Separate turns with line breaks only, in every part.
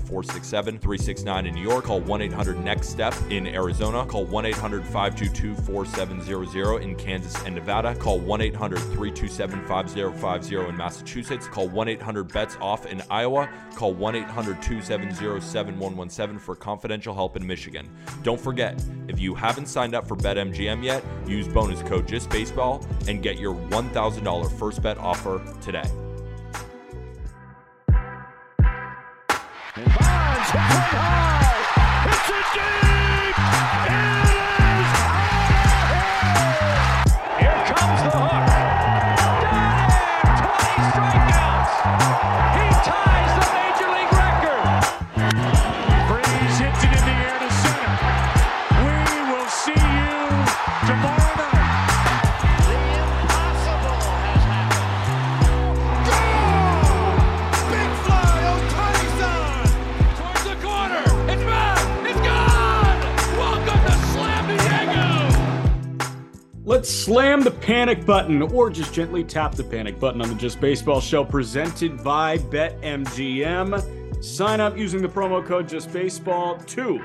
467 369 in New York. Call 1 800 NEXT STEP in Arizona. Call 1 800 522 4700 in Kansas and Nevada. Call 1 800 327 5050 in Massachusetts. Call 1 800 BETS OFF in Iowa. Call 1 800 270 7117 for confidential help in Michigan. Don't forget, if you haven't signed up for BetMGM yet, use bonus code JustBaseball and get your $1,000 first bet offer today.
Bonds high. Deep. It is out of here. Here comes the hook. Got 20 strikeouts. He ties the major league record. Hits it in the air to center. We will see you tomorrow slam
the panic button or just gently tap the panic button on the Just Baseball show presented by BetMGM. Sign up using the promo code Just Baseball to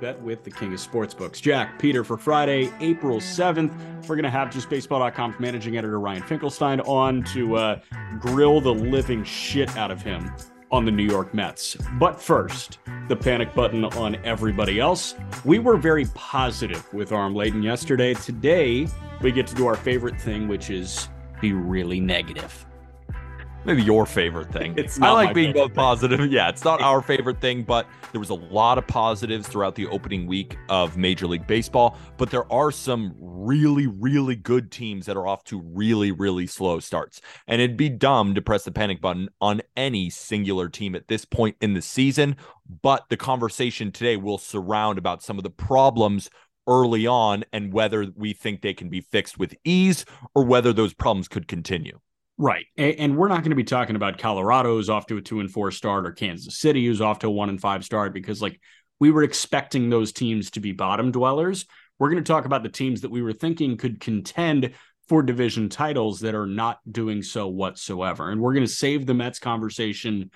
bet with the king of sportsbooks. Jack, Peter, for Friday, April 7th, we're going to have JustBaseball.com's managing editor Ryan Finkelstein on to uh, grill the living shit out of him on the New York Mets. But first, the panic button on everybody else. We were very positive with Aram Leighton yesterday. Today, we get to do our favorite thing, which is be really negative.
Maybe your favorite thing.
It's
I like being both positive. Yeah, it's not our favorite thing, but there was a lot of positives throughout the opening week of Major League Baseball. But there are some really, really good teams that are off to really, really slow starts. And it'd be dumb to press the panic button on any singular team at this point in the season. But the conversation today will surround about some of the problems early on and whether we think they can be fixed with ease or whether those problems could continue.
Right. And we're not going to be talking about Colorado off to a two and four start or Kansas City who's off to a one and five start because, like, we were expecting those teams to be bottom dwellers. We're going to talk about the teams that we were thinking could contend for division titles that are not doing so whatsoever. And we're going to save the Mets conversation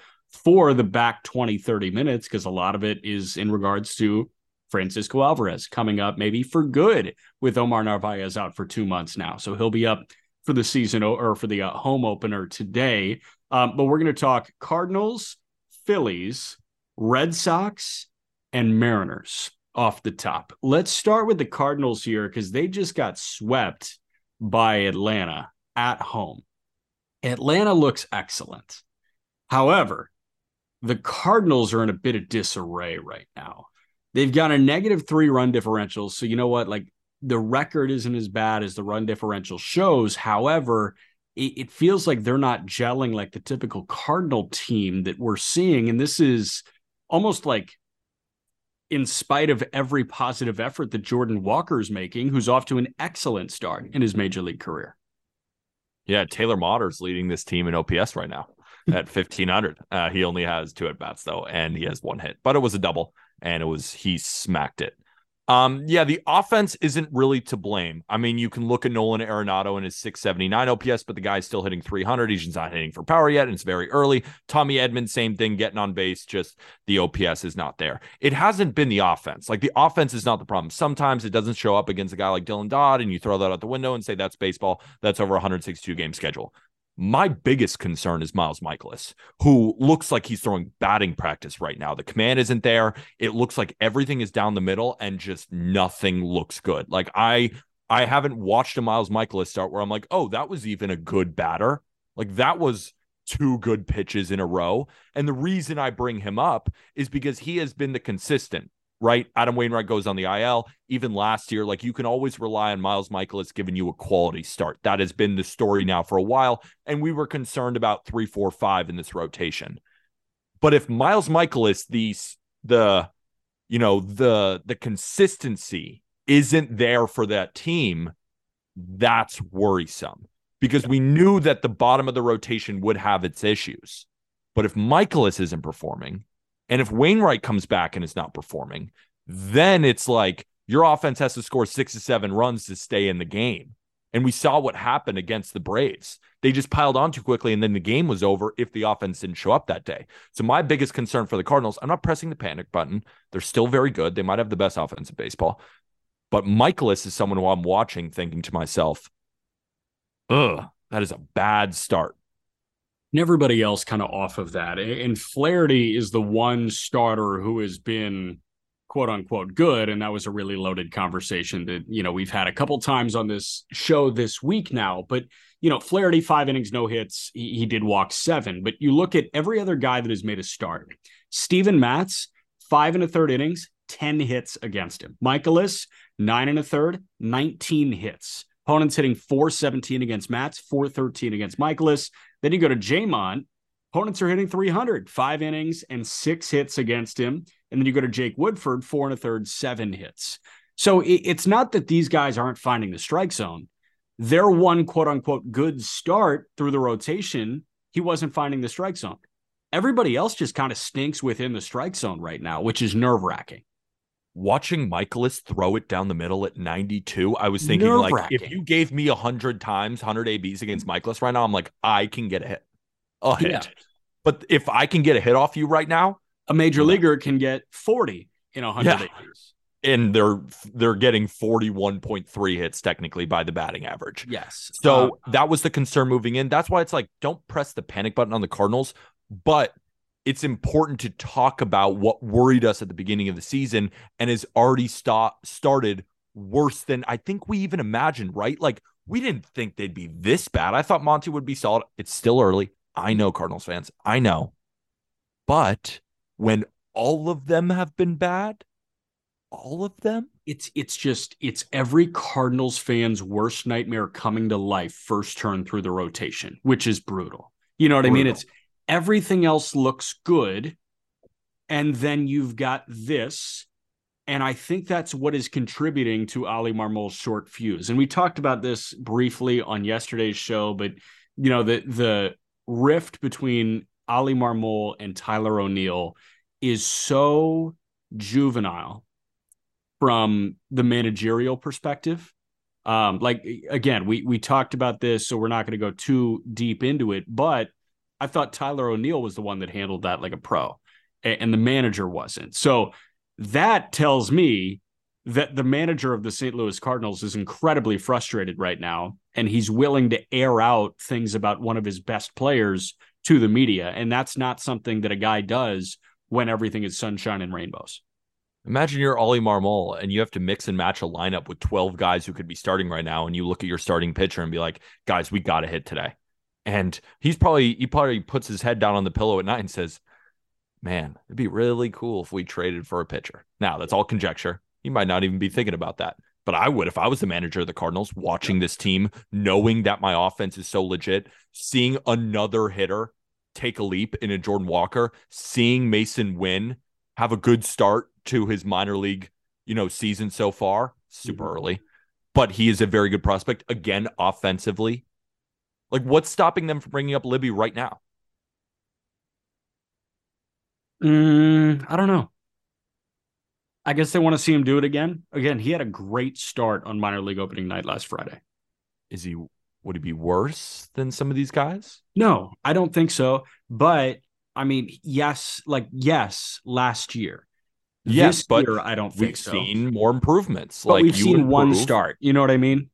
for the back 20, 30 minutes because a lot of it is in regards to Francisco Alvarez coming up maybe for good with Omar Narvaez out for two months now. So he'll be up for the season or for the uh, home opener today. Um, but we're going to talk Cardinals, Phillies, Red Sox, and Mariners off the top. Let's start with the Cardinals here because they just got swept by Atlanta at home. Atlanta looks excellent. However, the Cardinals are in a bit of disarray right now. They've got a negative three run differential. So, you know what? Like, the record isn't as bad as the run differential shows. However, it, it feels like they're not gelling like the typical Cardinal team that we're seeing. And this is almost like in spite of every positive effort that Jordan Walker is making, who's off to an excellent start in his major league career.
Yeah, Taylor Motter's leading this team in OPS right now at 1500. Uh, he only has two at bats though, and he has one hit, but it was a double, and it was he smacked it. Um, yeah, the offense isn't really to blame. I mean, you can look at Nolan Arenado and his 679 OPS, but the guy's still hitting 300. He's just not hitting for power yet, and it's very early. Tommy Edmonds, same thing, getting on base, just the OPS is not there. It hasn't been the offense. Like the offense is not the problem. Sometimes it doesn't show up against a guy like Dylan Dodd, and you throw that out the window and say that's baseball. That's over 162 game schedule. My biggest concern is Miles Mikolas, who looks like he's throwing batting practice right now. The command isn't there. It looks like everything is down the middle and just nothing looks good. Like I I haven't watched a Miles Mikolas start where I'm like, "Oh, that was even a good batter." Like that was two good pitches in a row. And the reason I bring him up is because he has been the consistent right? Adam Wainwright goes on the IL. Even last year, like you can always rely on Miles Mikolas giving you a quality start. That has been the story now for a while. And we were concerned about three, four, five in this rotation. But if Miles Mikolas, the the you know, the the consistency isn't there for that team, that's worrisome because we knew that the bottom of the rotation would have its issues. But if Mikolas isn't performing, and if Wainwright comes back and is not performing, then it's like your offense has to score six to seven runs to stay in the game. And we saw what happened against the Braves. They just piled on too quickly, and then the game was over if the offense didn't show up that day. So, my biggest concern for the Cardinals, I'm not pressing the panic button. They're still very good. They might have the best offense in baseball. But Mikolas is someone who I'm watching thinking to myself, ugh, that is a bad start
and everybody else kind of off of that. And Flaherty is the one starter who has been quote unquote good. And that was a really loaded conversation that, you know, we've had a couple times on this show this week now. But, you know, Flaherty, five innings, no hits. He, he did walk seven. But you look at every other guy that has made a start. Steven Matz, five and a third innings, 10 hits against him. Mikolas, nine and a third, 19 hits. Opponents hitting 417 against Matz, 413 against Mikolas. Then you go to Jamon. Opponents are hitting 300, five innings and six hits against him. And then you go to Jake Woodford, four and a third, seven hits. So it's not that these guys aren't finding the strike zone. Their one quote unquote good start through the rotation, he wasn't finding the strike zone. Everybody else just kind of stinks within the strike zone right now, which is nerve wracking
watching Mikolas throw it down the middle at 92, I was thinking like if you gave me 100 times 100 ABs against Mikolas right now, I'm like I can get a hit. A hit. Yeah. But if I can get a hit off you right now,
a major leaguer can get 40 in 100 yeah. ABs.
And they're they're getting 41.3 hits technically by the batting average.
Yes.
So uh, that was the concern moving in. That's why it's like don't press the panic button on the Cardinals, but it's important to talk about what worried us at the beginning of the season and has already st- started worse than I think we even imagined, right? Like we didn't think they'd be this bad. I thought Monty would be solid. It's still early. I know Cardinals fans. I know. But when all of them have been bad, all of them,
it's it's just it's every Cardinals fan's worst nightmare coming to life first turn through the rotation, which is brutal. You know what brutal. I mean? It's everything else looks good. And then you've got this. And I think that's what is contributing to Oli Marmol's short fuse. And we talked about this briefly on yesterday's show, but you know, the the rift between Oli Marmol and Tyler O'Neill is so juvenile from the managerial perspective. Um, like again, we we talked about this, so we're not going to go too deep into it, but I thought Tyler O'Neill was the one that handled that like a pro, and the manager wasn't. So that tells me that the manager of the St. Louis Cardinals is incredibly frustrated right now, and he's willing to air out things about one of his best players to the media. And that's not something that a guy does when everything is sunshine and rainbows.
Imagine you're Oli Marmol and you have to mix and match a lineup with 12 guys who could be starting right now. And you look at your starting pitcher and be like, guys, we got to hit today. And he's probably he probably puts his head down on the pillow at night and says, "Man, it'd be really cool if we traded for a pitcher." Now that's all conjecture. He might not even be thinking about that, but I would if I was the manager of the Cardinals, watching this team, knowing that my offense is so legit, seeing another hitter take a leap in a Jordan Walker, seeing Masyn Winn, have a good start to his minor league, you know, season so far. Super mm-hmm. early, but he is a very good prospect. Again, offensively, like, what's stopping them from bringing up Libby right now?
Mm, I don't know. I guess they want to see him do it again. Again, he had a great start on minor league opening night last Friday.
Is he? Would he be worse than some of these guys?
No, I don't think so. But I mean, yes, like yes, last year.
Yes, this but
year, I don't think
we've
so.
seen more improvements.
But like we've seen improve. one start. You know what I mean?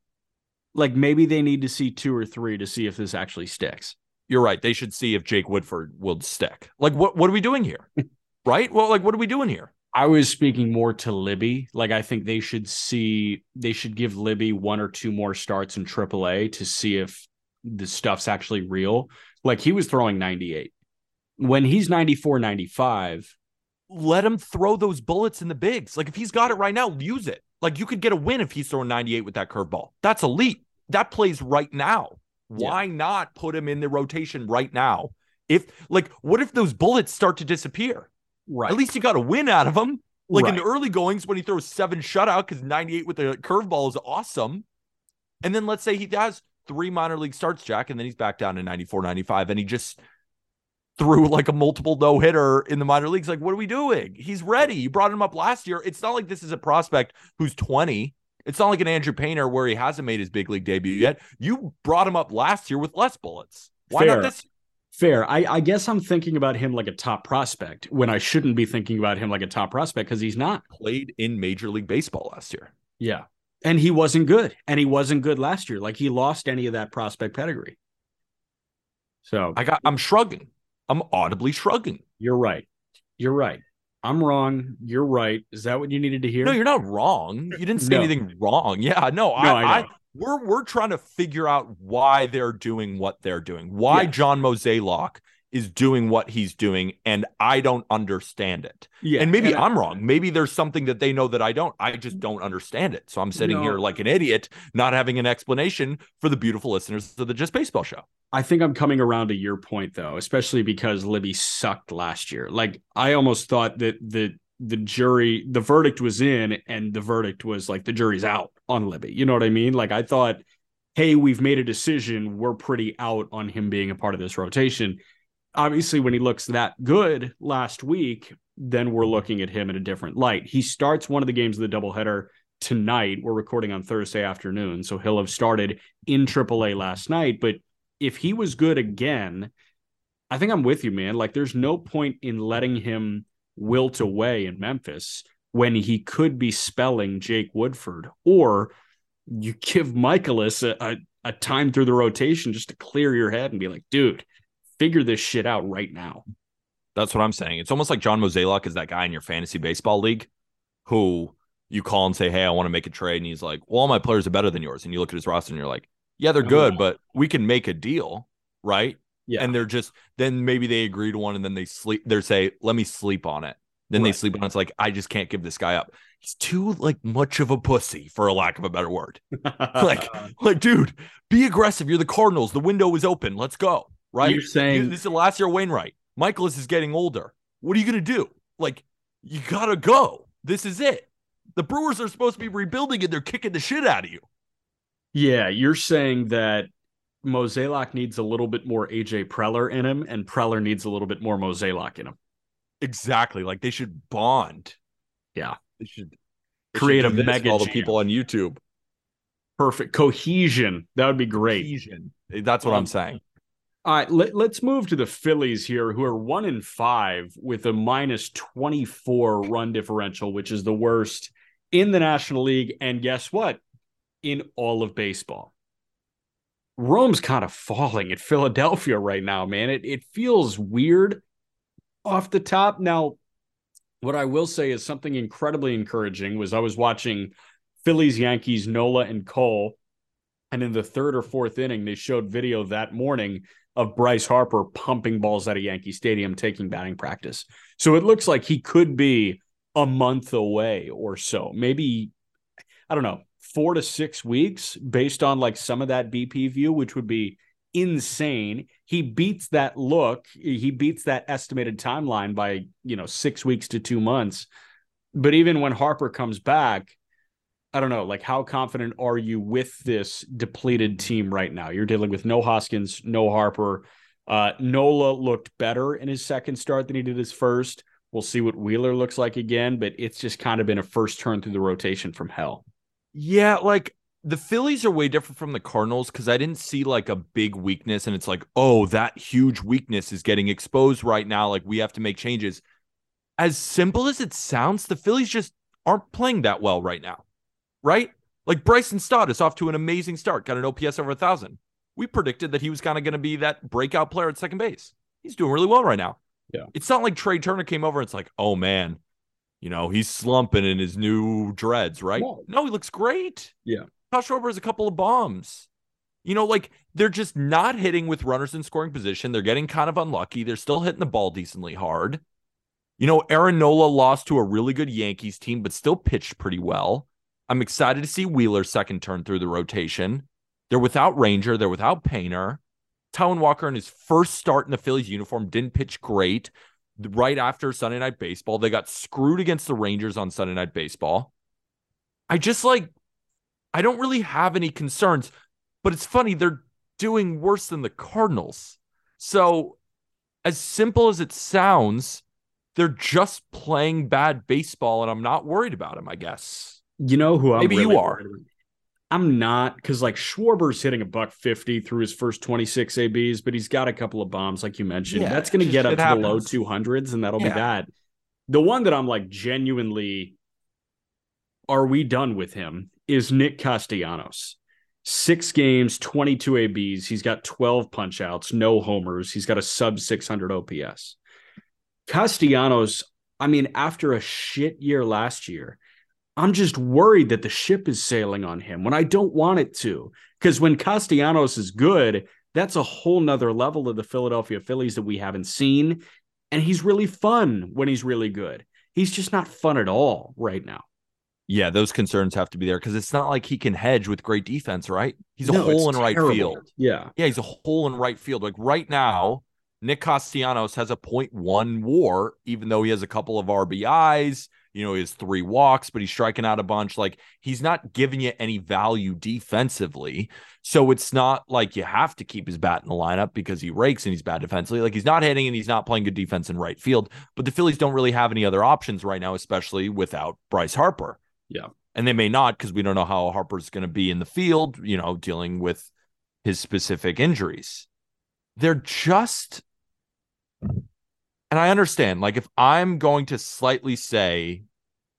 Like maybe they need to see two or three to see if this actually sticks.
You're right. They should see if Jake Woodford will stick. Like what what are we doing here? right? Well, like what are we doing here?
I was speaking more to Libby. Like I think they should see they should give Libby one or two more starts in AAA to see if the stuff's actually real. Like he was throwing 98. When he's 94, 95,
let him throw those bullets in the bigs. Like if he's got it right now, use it. Like you could get a win if he's throwing 98 with that curveball. That's elite. That plays right now. Why yeah. not put him in the rotation right now? If like, what if those bullets start to disappear?
Right.
At least you got a win out of him. Like right. in the early goings when he throws seven shutout because 98 with the curveball is awesome. And then let's say he has three minor league starts, Jack, and then he's back down to 94, 95, and he just threw like a multiple no hitter in the minor leagues. Like, what are we doing? He's ready. You brought him up last year. It's not like this is a prospect who's 20. It's not like an Andrew Painter where he hasn't made his big league debut yet. You brought him up last year with less bullets. Why
Fair.
not this?
Fair. I, I guess I'm thinking about him like a top prospect when I shouldn't be thinking about him like a top prospect because he's not.
Played in Major League Baseball last year.
Yeah. And he wasn't good. And he wasn't good last year. Like he lost any of that prospect pedigree. So
I got I'm shrugging. I'm audibly shrugging.
You're right. You're right. I'm wrong. You're right. Is that what you needed to hear?
No, you're not wrong. You didn't say no. anything wrong. Yeah, no, no I, I, we're we're trying to figure out why they're doing what they're doing. Why yes. John Mozeliak is doing what he's doing, and I don't understand it. Yeah, and maybe and I'm wrong. Maybe there's something that they know that I don't. I just don't understand it. So I'm sitting no. here like an idiot, not having an explanation for the beautiful listeners of the Just Baseball Show.
I think I'm coming around to your point though, especially because Libby sucked last year. Like I almost thought that the the jury, the verdict was in, and the verdict was like the jury's out on Libby. You know what I mean? Like I thought, hey, we've made a decision. We're pretty out on him being a part of this rotation obviously when he looks that good last week, then we're mm-hmm. looking at him in a different light. He starts one of the games of the doubleheader tonight. We're recording on Thursday afternoon, so he'll have started in AAA last night. But if he was good again, I think I'm with you, man. Like, there's no point in letting him wilt away in Memphis when he could be spelling Jake Woodford, or you give Mikolas a, a, a time through the rotation just to clear your head and be like, dude, figure this shit out right now.
That's what I'm saying. It's almost like John Mozeliak is that guy in your fantasy baseball league who you call and say, Hey, I want to make a trade. And he's like, Well, all my players are better than yours. And you look at his roster and you're like, Yeah, they're good, but we can make a deal. Right. Yeah. And they're just, then maybe they agree to one and then they sleep, they say, Let me sleep on it. Then right. they sleep on it. It's like, I just can't give this guy up. He's too like much of a pussy, for a lack of a better word. like, like, dude, be aggressive. You're the Cardinals. The window is open. Let's go right?
You're saying
this is the last year Wainwright. Mikolas is getting older. What are you going to do? Like, you got to go. This is it. The Brewers are supposed to be rebuilding and they're kicking the shit out of you.
Yeah, you're saying that Mozeliak needs a little bit more AJ Preller in him, and Preller needs a little bit more Mozeliak in him.
Exactly. Like they should bond.
Yeah.
They should
they create should a mega
all the people on YouTube.
Perfect cohesion. That would be great.
Cohesion. That's what um, I'm saying.
All right, let, us move to the Phillies here, who are one in five with a minus 24 run differential, which is the worst in the National League. And guess what? In all of baseball. Rome's kind of falling at Philadelphia right now, man. It, it feels weird off the top. Now, what I will say is something incredibly encouraging was I was watching Phillies, Yankees, Nola, and Cole. And in the third or fourth inning, they showed video that morning of Bryce Harper pumping balls out of Yankee Stadium, taking batting practice. So it looks like he could be a month away or so. Maybe, I don't know, four to six weeks based on like some of that BP view, which would be insane. He beats that look, he beats that estimated timeline by, you know, six weeks to two months. But even when Harper comes back, I don't know, like how confident are you with this depleted team right now? You're dealing with no Hoskins, no Harper. Uh, Nola looked better in his second start than he did his first. We'll see what Wheeler looks like again, but it's just kind of been a first turn through the rotation from hell.
Yeah, like the Phillies are way different from the Cardinals because I didn't see like a big weakness, and it's like, oh, that huge weakness is getting exposed right now. Like we have to make changes. As simple as it sounds, the Phillies just aren't playing that well right now right? Like Bryson Stott is off to an amazing start, got an OPS over a thousand. We predicted that he was kind of going to be that breakout player at second base. He's doing really well right now.
Yeah.
It's not like Trea Turner came over and it's like, oh man, you know, he's slumping in his new dreads, right?
No.
No, he looks great.
Yeah.
Kyle Schwarber has a couple of bombs. You know, like they're just not hitting with runners in scoring position. They're getting kind of unlucky. They're still hitting the ball decently hard. You know, Aaron Nola lost to a really good Yankees team, but still pitched pretty well. I'm excited to see Wheeler's second turn through the rotation. They're without Ranger. They're without Painter. Taijuan Walker in his first start in the Phillies uniform didn't pitch great. Right after Sunday Night Baseball, they got screwed against the Rangers on Sunday Night Baseball. I just like, I don't really have any concerns, but it's funny. They're doing worse than the Cardinals. So, as simple as it sounds, they're just playing bad baseball, and I'm not worried about them, I guess.
You know who I'm
Maybe you are.
I'm not because like Schwarber's hitting a buck fifty through his first 26 ABs, but he's got a couple of bombs, like you mentioned.
Yeah,
That's going to get up to the low 200s, and that'll
Yeah.
be that. The one that I'm like genuinely, are we done with him? Is Nick Castellanos. Six games, 22 ABs. He's got 12 punch outs, no homers. He's got a sub 600 OPS. Castellanos, I mean, after a shit year last year, I'm just worried that the ship is sailing on him when I don't want it to. Because when Castellanos is good, that's a whole nother level of the Philadelphia Phillies that we haven't seen. And he's really fun when he's really good. He's just not fun at all right now.
Yeah, those concerns have to be there because it's not like he can hedge with great defense, right? He's a
No,
hole in right field.
Yeah.
Yeah, he's a hole in right field. Like right now, Nick Castellanos has a 0.1 war, even though he has a couple of RBIs. You know, his three walks, but he's striking out a bunch. Like he's not giving you any value defensively. So it's not like you have to keep his bat in the lineup because he rakes and he's bad defensively. Like he's not hitting and he's not playing good defense in right field. But the Phillies don't really have any other options right now, especially without Bryce Harper.
Yeah.
And they may not because we don't know how Harper's going to be in the field, you know, dealing with his specific injuries. They're just, and I understand, like, if I'm going to slightly say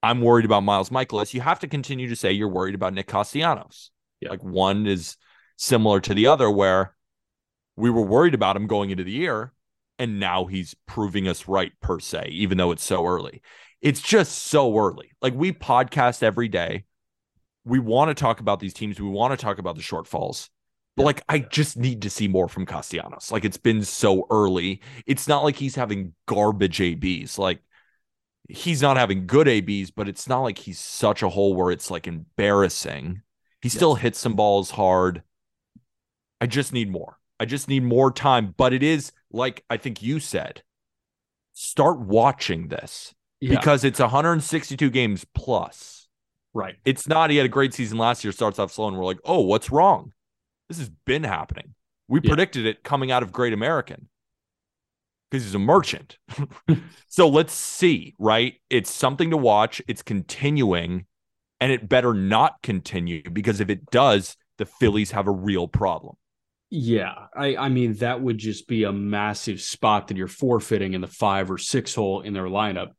I'm worried about Miles Mikolas, you have to continue to say you're worried about Nick Castellanos.
Yeah.
Like, one is similar to the other, where we were worried about him going into the year, and now he's proving us right, per se, even though it's so early. It's just so early. Like, we podcast every day. We want to talk about these teams, we want to talk about the shortfalls. But like, I just need to see more from Castellanos. Like, it's been so early. It's not like he's having garbage ABs. Like, he's not having good ABs, but it's not like he's such a hole where it's like embarrassing. He still hits some balls hard. I just need more. I just need more time. But it is like I think you said, start watching this
Yeah.
because it's 162 games plus.
right.
It's not he had a great season last year, starts off slow, and we're like, oh, what's wrong? This has been happening. We
Yeah.
predicted it coming out of Great American because he's a merchant. so let's see, right? It's something to watch. It's continuing, and it better not continue because if it does, the Phillies have a real problem.
Yeah, I, I mean that would just be a massive spot that you're forfeiting in the five or six hole in their lineup.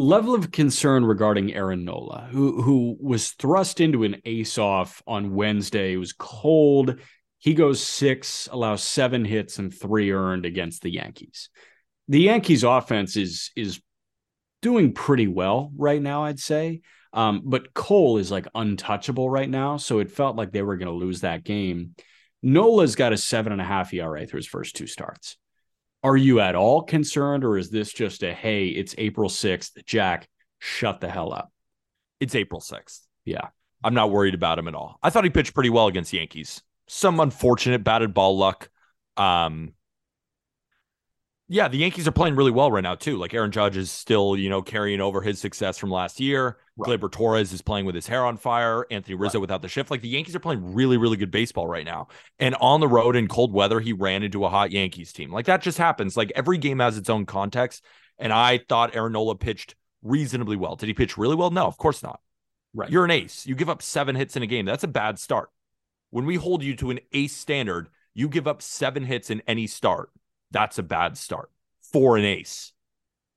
Level of concern regarding Aaron Nola, who who was thrust into an ace off on Wednesday. It was cold. He goes six, allows seven hits and three earned against the Yankees. The Yankees offense is is doing pretty well right now, I'd say. Um, but Cole is like untouchable right now, so it felt like they were going to lose that game. Nola's got a seven and a half ERA through his first two starts. Are you at all concerned, or is this just a hey, it's April 6th, Jack, shut the hell up?
It's April 6th.
Yeah.
I'm not worried about him at all. I thought he pitched pretty well against Yankees. Some unfortunate batted ball luck. Um, yeah, the Yankees are playing really well right now too. Like Aaron Judge is still, you know, carrying over his success from last year.
Right.
Gleyber Torres is playing with his hair on fire. Anthony Rizzo without the shift. Like the Yankees are playing really, really good baseball right now. And on the road in cold weather, he ran into a hot Yankees team. Like that just happens. Like every game has its own context. And I thought Aaron Nola pitched reasonably well. Did he pitch really well? No, of course not.
Right.
You're an ace. You give up seven hits in a game. That's a bad start. When we hold you to an ace standard, you give up seven hits in any start. That's a bad start for an ace.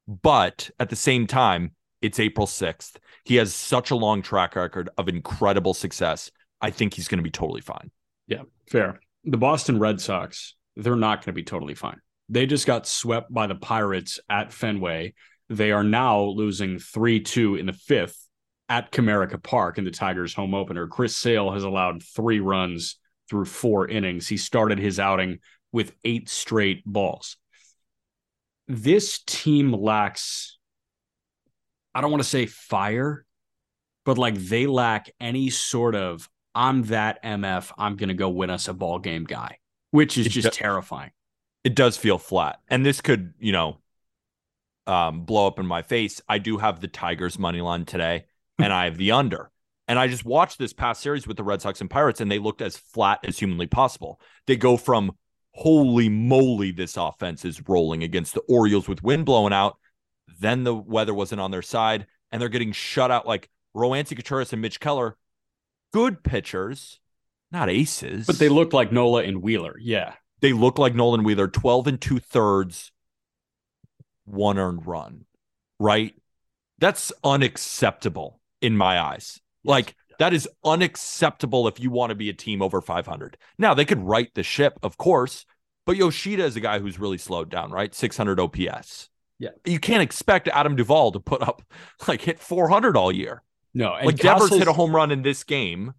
But at the same time, It's April 6th. He has such a long track record of incredible success. I think he's going to be totally fine.
Yeah, fair. The Boston Red Sox, they're not going to be totally fine. They just got swept by the Pirates at Fenway. They are now losing 3 2 in the fifth at Comerica Park in the Tigers' home opener. Chris Sale has allowed three runs through four innings. He started his outing with eight straight balls. This team lacks, I don't want to say fire, but like they lack any sort of I'm that MF, I'm going to go win us a ball game guy, which is just terrifying.
It does feel flat. And this could, you know, um, blow up in my face. I do have the Tigers money line today, and I have the under. And I just watched this past series with the Red Sox and Pirates, and they looked as flat as humanly possible. They go from holy moly, this offense is rolling against the Orioles with wind blowing out. Then the weather wasn't on their side, and they're getting shut out like Roansy Contreras and Mitch Keller. Good pitchers, not aces.
But they look like Nola and Wheeler. Yeah.
They look like Nolan Wheeler, 12 and two thirds, one earned run, right? That's unacceptable in my eyes. Like, that is unacceptable if you want to be a team over 500. Now, they could right the ship, of course, but Yoshida is a guy who's really slowed down, right? 600 OPS.
Yeah.
You can't expect Adam Duvall to put up like hit 400 all year.
No, and
like Devers
Casas-
hit a home run in this game,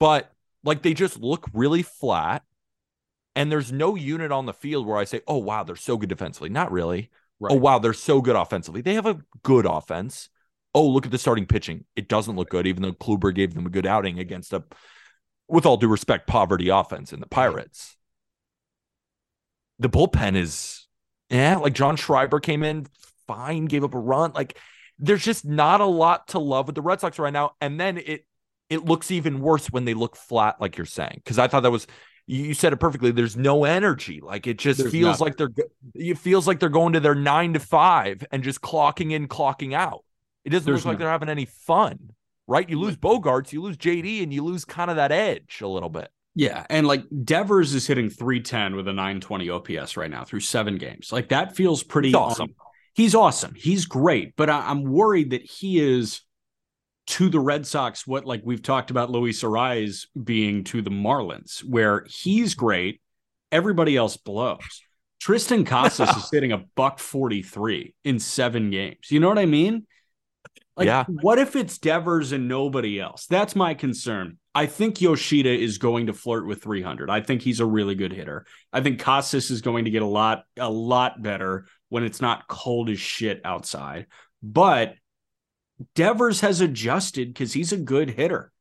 but like they just look really flat. And there's no unit on the field where I say, oh, wow, they're so good defensively. Not really.
Right.
Oh, wow, they're so good offensively. They have a good offense. Oh, look at the starting pitching. It doesn't look good, even though Kluber gave them a good outing against a, with all due respect, poverty offense in the Pirates. The bullpen is, yeah, like John Schreiber came in fine, gave up a run. Like there's just not a lot to love with the Red Sox right now. And then it it looks even worse when they look flat, like you're saying. Because I thought that was you said it perfectly. There's no energy. Like it just
There's
feels
nothing.
like they're it feels like they're going to their nine to five and just clocking in, clocking out. It doesn't
There's
look like
no-
they're having any fun. Right? You lose Bogaerts, you lose JD, and you lose kind of that edge a little bit.
Yeah, and like Devers is hitting 310 with a 920 OPS right now through seven games. Like that feels pretty
He's awesome.
He's awesome. He's great, but I, I'm worried that he is to the Red Sox what like we've talked about Luis Arraez being to the Marlins, where he's great, everybody else blows. Triston Casas is hitting a buck 43 in seven games. You know what I mean? Like,
Yeah.
what if it's Devers and nobody else? That's my concern. I think Yoshida is going to flirt with 300. I think he's a really good hitter. I think Casas is going to get a lot, a lot better when it's not cold as shit outside. But Devers has adjusted because he's a good hitter.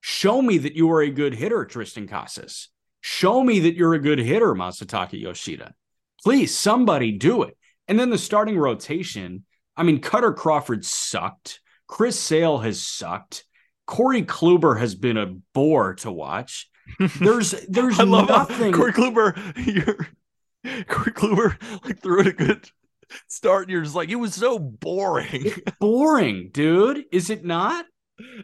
Show me that you are a good hitter, Triston Casas. Show me that you're a good hitter, Masataka Yoshida. Please, somebody do it. And then the starting rotation. I mean, Kutter Crawford sucked. Chris Sale has sucked. Corey Kluber has been a bore to watch. There's there's
I love
nothing.
Corey Kluber. You're, Corey Kluber like threw it a good start. And you're just like, it was so boring.
boring, dude. Is it not?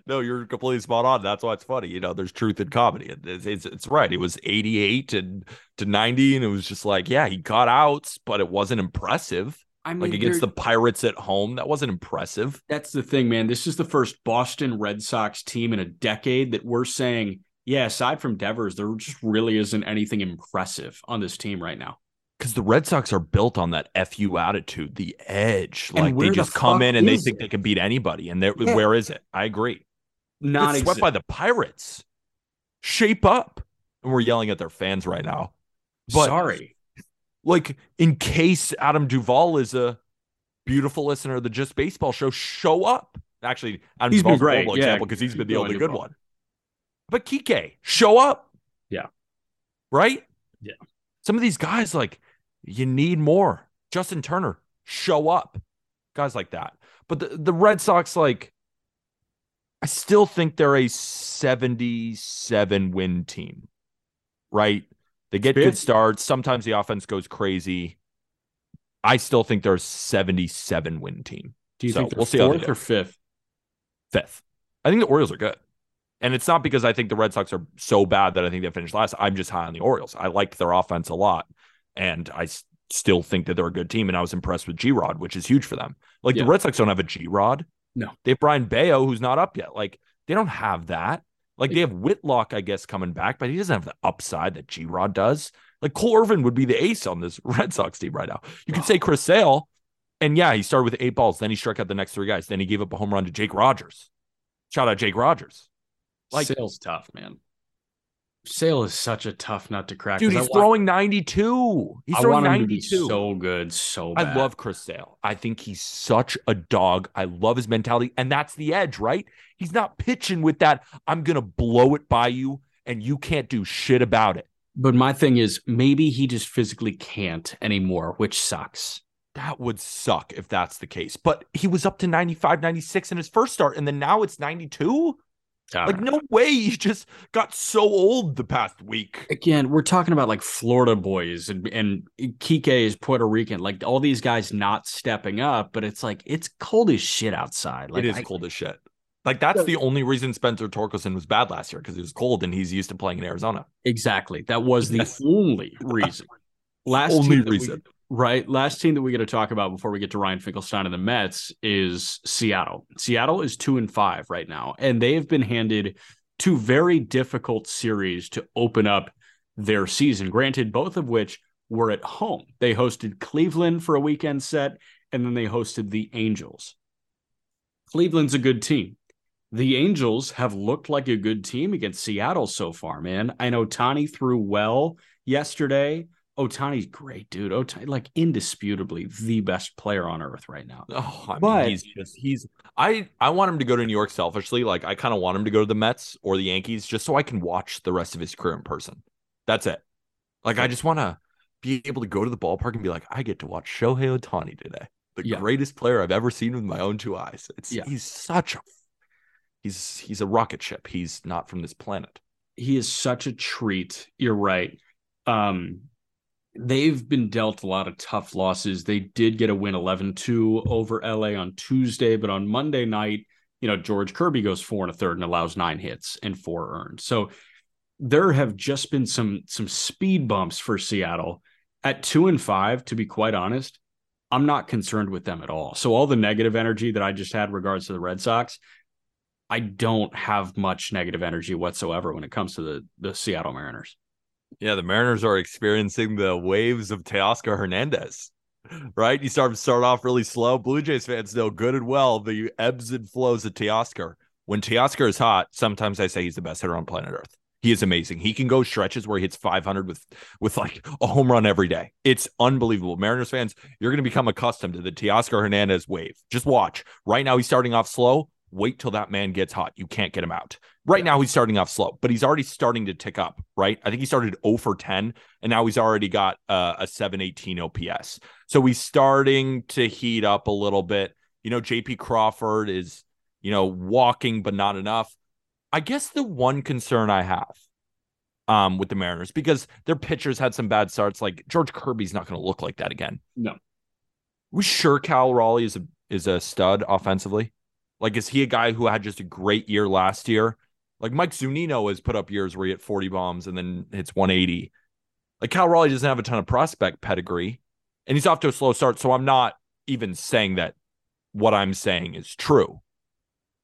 no, you're completely spot on. That's why it's funny. You know, there's truth in comedy. It's, it's, it's right. It was 88 and to 90, and it was just like, yeah, he got outs, but it wasn't impressive.
I mean,
Like against the Pirates at home, that wasn't impressive.
That's the thing, man. This is the first Boston Red Sox team in a decade that we're saying, yeah, aside from Devers, there just really isn't anything impressive on this team right now.
Because the Red Sox are built on that fu attitude, the edge.
And
Like they
the
just come in and they think
it?
they can beat anybody. And they're,
Yeah.
where is it? I agree.
Not
swept by the Pirates. Shape up. And we're yelling at their fans right now. but-
Sorry.
Like, in case Adam Duvall is a beautiful listener of the Just Baseball show, show up. Actually, Adam
He's been
Duvall's a
great,
horrible
yeah.
example because he's been the only good one. But Kike, show up.
Yeah.
Right?
Yeah.
Some of these guys, like, you need more. Justin Turner, show up. Guys like that. But the, the Red Sox, like, I still think they're a 77 win team, right? They get good starts. Sometimes the offense goes crazy. I still think they're a 77 win team,
Do you
So,
think they're
we'll see
fourth or fifth?
fifth. I think the Orioles are good. And it's not because I think the Red Sox are so bad that I think they finished last. I'm just high on the Orioles. I like their offense a lot. And I s- still think that they're a good team. And I was impressed with G Rod, which is huge for them. Like
Yeah.
the Red Sox don't have a G Rod.
No.
They have Brayan Bello, who's not up yet. Like they don't have that. Like they have Whitlock, I guess, coming back, but he doesn't have the upside that G Rod does. Like Cole Irvin would be the ace on this Red Sox team right now. You could say Chris Sale, and yeah, he started with eight balls. Then he struck out the next three guys. Then he gave up a home run to Jake Rogers. Shout out Jake Rogers. Like-
Sale's tough, man. Sale is such a tough nut to crack.
Dude,
'cause I
he's
wa-
throwing 92. He's
I
throwing
want him to be
92.
so good, so bad.
I love Chris Sale. I think he's such a dog. I love his mentality. And that's the edge, right? He's not pitching with that, I'm going to blow it by you and you can't do shit about it.
But my thing is, maybe he just physically can't anymore, which sucks.
That would suck if that's the case. But he was up to 95, 96 in his first start. And then now it's 92.
I
Like,
know.
no way. He just got so old the past week.
again, we're talking about like Florida boys and and Kike is Puerto Rican, like all these guys not stepping up. But it's like it's cold as shit outside. Like
it is
I-
cold as shit. Like, that's the only reason Spencer Torkelson was bad last year because he was cold and he's used to playing in Arizona.
Exactly. That was the
Yes.
only reason. Last
Only
team that we-
reason.
Right. Last team that we got to talk about before we get to Ryan Finkelstein and the Mets is Seattle. Seattle is two and five right now, and they have been handed two very difficult series to open up their season. Granted, both of which were at home. They hosted Cleveland for a weekend set, and then they hosted the Angels. Cleveland's a good team. The Angels have looked like a good team against Seattle so far, man. I know Tani threw well yesterday. Ohtani's great, dude. Ohtani, like indisputably the best player on earth right now.
Oh, I mean,
But-
he's just he's I I want him to go to New York selfishly. Like I kind of want him to go to the Mets or the Yankees just so I can watch the rest of his career in person. That's it. Like I just want to be able to go to the ballpark and be like, I get to watch Shohei Ohtani today, the
Yeah.
greatest player I've ever seen with my own two eyes. It's
Yeah.
he's such a he's he's a rocket ship. He's not from this planet.
He is such a treat. You're right. Um, they've been dealt a lot of tough losses. They did get a win 11-2 over LA on Tuesday, but on Monday night, you know, George Kirby goes four and a third and allows nine hits and four earned. So there have just been some some speed bumps for Seattle at two and five. To be quite honest, I'm not concerned with them at all. So all the negative energy that I just had regards to the Red Sox, I don't have much negative energy whatsoever when it comes to the the Seattle Mariners.
Yeah, the Mariners are experiencing the waves of Teoscar Hernandez. Right? You start start off really slow. Blue Jays fans know good and well the ebbs and flows of Teoscar. When Teoscar is hot, sometimes I say he's the best hitter on planet Earth. He is amazing. He can go stretches where he hits 500 with with like a home run every day. It's unbelievable. Mariners fans, you're going to become accustomed to the Teoscar Hernandez wave. Just watch. Right now he's starting off slow. Wait till that man gets hot. You can't get him out. Right now he's starting off slow, but he's already starting to tick up, right? I think he started 0 for 10 and now he's already got uh, a 718 OPS. So he's starting to heat up a little bit. You know, JP Crawford is, you know, walking but not enough. I guess the one concern I have um with the Mariners because their pitchers had some bad starts like George Kirby's not going to look like that again.
No.
We sure Cal Raleigh is a is a stud offensively? Like is he a guy who had just a great year last year? Like Mike Zunino has put up years where he hit 40 bombs and then hits 180. Like Cal Raleigh doesn't have a ton of prospect pedigree and he's off to a slow start. So I'm not even saying that what I'm saying is true.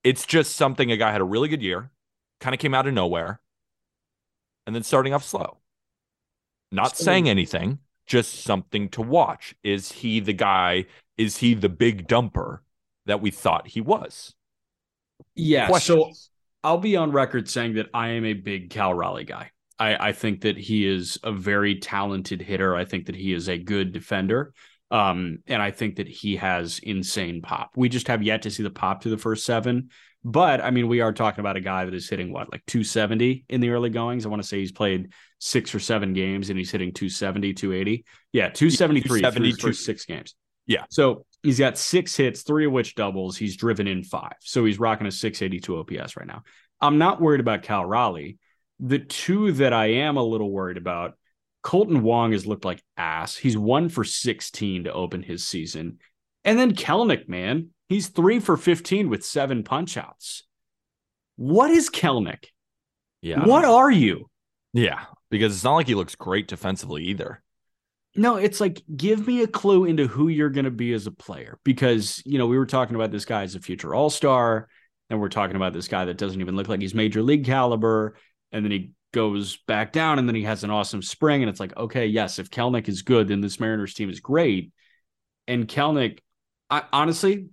It's just something a guy had a really good year, kind of came out of nowhere, and then starting off slow. Not saying anything, just something to watch. Is he the guy? Is he the big dumper that we thought he was?
Yeah. So I'll be on record saying that I am a big Cal Raleigh guy. I, I think that he is a very talented hitter. I think that he is a good defender. Um, and I think that he has insane pop. We just have yet to see the pop to the first seven. But I mean, we are talking about a guy that is hitting what, like 270 in the early goings. I want to say he's played six or seven games and he's hitting 270, 280. Yeah, 273 through his
272.
first six games.
Yeah.
So he's got six hits, three of which doubles. He's driven in five. So he's rocking a 682 OPS right now. I'm not worried about Cal Raleigh. The two that I am a little worried about, Kolten Wong has looked like ass. He's one for 16 to open his season. And then Kelenic, man, he's three for 15 with seven punch outs. What is Kelenic?
Yeah.
What are you?
Yeah. Because it's not like he looks great defensively either.
No, it's like give me a clue into who you're going to be as a player because, you know, we were talking about this guy as a future all-star and we're talking about this guy that doesn't even look like he's major league caliber and then he goes back down and then he has an awesome spring and it's like, okay, yes, if Kelenic is good, then this Mariners team is great. And Kelenic, I honestly,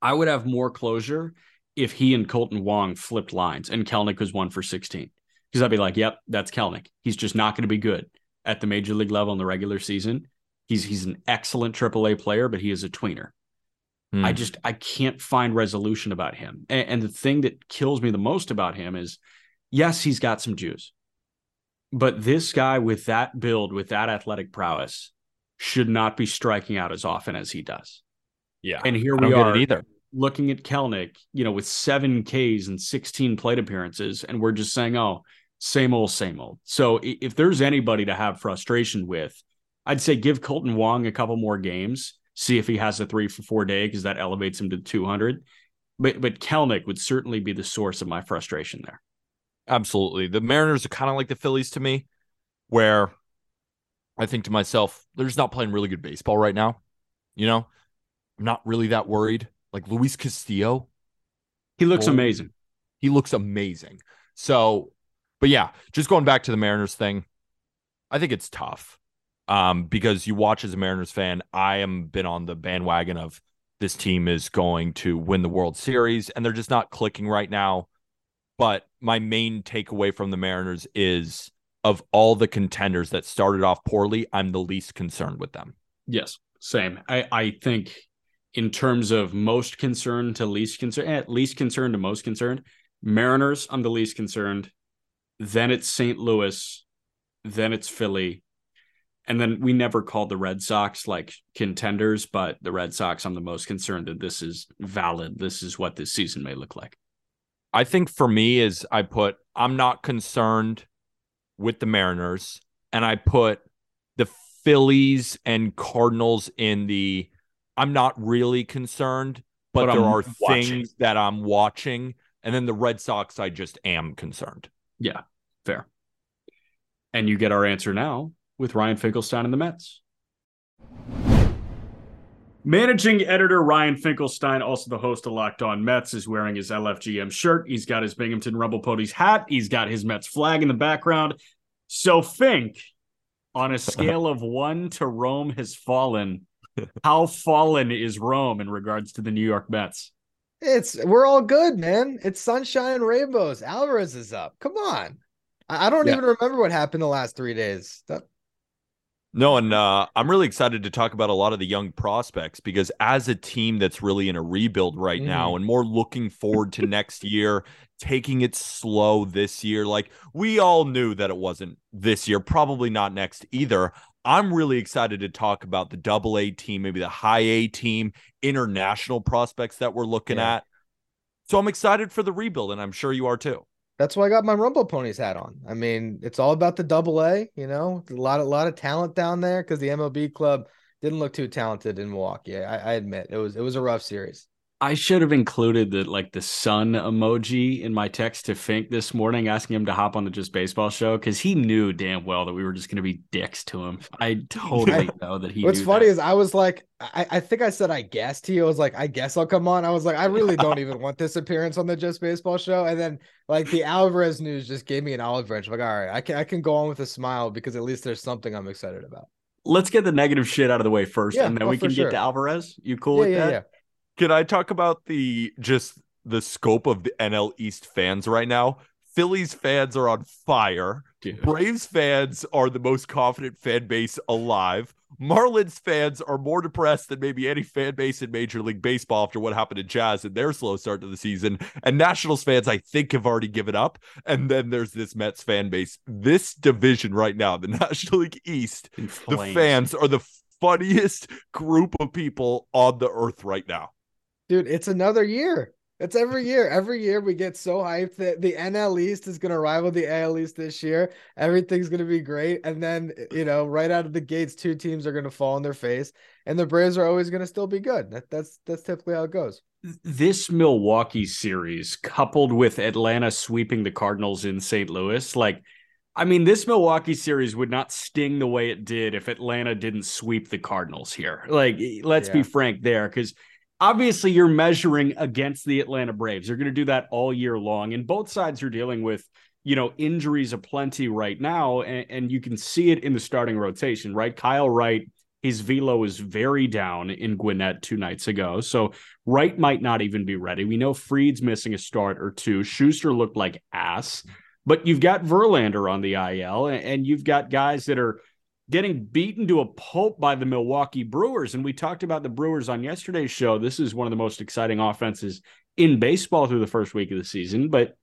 I would have more closure if he and Kolten Wong flipped lines and Kelenic was one for 16. Because I'd be like, yep, that's Kelenic. He's just not going to be good at the major league level in the regular season. He's he's an excellent AAA player, but he is a tweener. Hmm. I just I can't find resolution about him. And, and the thing that kills me the most about him is, yes, he's got some juice, but this guy with that build, with that athletic prowess, should not be striking out as often as he does.
Yeah,
and here we are either looking at Kelenic, you know, with seven Ks and 16 plate appearances, and we're just saying, oh, same old, same old. So if there's anybody to have frustration with, I'd say give Kolten Wong a couple more games, see if he has a three for four day because that elevates him to 200. But but Kelenic would certainly be the source of my frustration there.
Absolutely, the Mariners are kind of like the Phillies to me, where I think to myself, they're just not playing really good baseball right now. You know, I'm not really that worried. Like Luis Castillo,
he looks amazing.
He looks amazing. So but yeah, just going back to the Mariners thing, I think it's tough. Um, because you watch as a Mariners fan, I am been on the bandwagon of this team is going to win the World Series, and they're just not clicking right now. But my main takeaway from the Mariners is of all the contenders that started off poorly, I'm the least concerned with them.
Yes, same. I, I think in terms of most concerned to least concerned, at least concerned to most concerned, Mariners, I'm the least concerned then it's St. Louis, then it's Philly. And then we never called the Red Sox like contenders, but the Red Sox, I'm the most concerned that this is valid. This is what this season may look like.
I think for me is I put I'm not concerned with the Mariners and I put the Phillies and Cardinals in the I'm not really concerned, but, but there I'm are watching. things that I'm watching and then the Red Sox I just am concerned.
Yeah, fair. And you get our answer now with Ryan Finkelstein and the Mets. Managing editor Ryan Finkelstein, also the host of Locked On Mets, is wearing his LFGM shirt. He's got his Binghamton Rumble Ponies hat. He's got his Mets flag in the background. So, Fink, on a scale of one to Rome has fallen, how fallen is Rome in regards to the New York Mets?
It's we're all good, man. It's sunshine and rainbows. Alvarez is up. Come on. I, I don't yeah. even remember what happened the last three days. That...
No, and uh, I'm really excited to talk about a lot of the young prospects because as a team that's really in a rebuild right mm. now and more looking forward to next year, taking it slow this year. Like we all knew that it wasn't this year, probably not next either. I'm really excited to talk about the double A team, maybe the high A team, international prospects that we're looking yeah. at. So I'm excited for the rebuild, and I'm sure you are too.
That's why I got my Rumble Ponies hat on. I mean, it's all about the double A, you know, a lot, a lot of talent down there because the MLB club didn't look too talented in Milwaukee. I, I admit it was it was a rough series.
I should have included the like the sun emoji in my text to Fink this morning, asking him to hop on the Just Baseball show because he knew damn well that we were just going to be dicks to him. I totally know that he.
What's funny
that.
is I was like, I, I think I said I guess to you. I was like, I guess I'll come on. I was like, I really don't even want this appearance on the Just Baseball show. And then like the Alvarez news just gave me an olive branch. I'm like, all right, I can I can go on with a smile because at least there's something I'm excited about.
Let's get the negative shit out of the way first, yeah, and then oh, we can sure. get to Alvarez. You cool yeah, with yeah, that?
Can I talk about the just the scope of the NL East fans right now? Phillies fans are on fire. Braves fans are the most confident fan base alive. Marlins fans are more depressed than maybe any fan base in Major League Baseball after what happened to Jazz and their slow start to the season. And Nationals fans, I think, have already given up. And then there's this Mets fan base. This division right now, the National League East, the fans are the funniest group of people on the earth right now
dude, it's another year. It's every year. Every year we get so hyped that the NL East is going to rival the AL East this year. Everything's going to be great. And then, you know, right out of the gates, two teams are going to fall on their face, and the Braves are always going to still be good. That, that's that's typically how it goes.
This Milwaukee series, coupled with Atlanta sweeping the Cardinals in St. Louis, like I mean, this Milwaukee series would not sting the way it did if Atlanta didn't sweep the Cardinals here. Like, let's
Yeah.
be frank there, because obviously you're measuring against the Atlanta Braves. They're going to do that all year long, and both sides are dealing with you know injuries aplenty right now, and, and you can see it in the starting rotation. Right, Kyle Wright, his velo is very down in Gwinnett two nights ago, so Wright might not even be ready. We know Fried's missing a start or two. Shuster looked like ass. But you've got Verlander on the IL, and you've got guys that are getting beaten to a pulp by the Milwaukee Brewers. And we talked about the Brewers on yesterday's show. This is one of the most exciting offenses in baseball through the first week of the season. But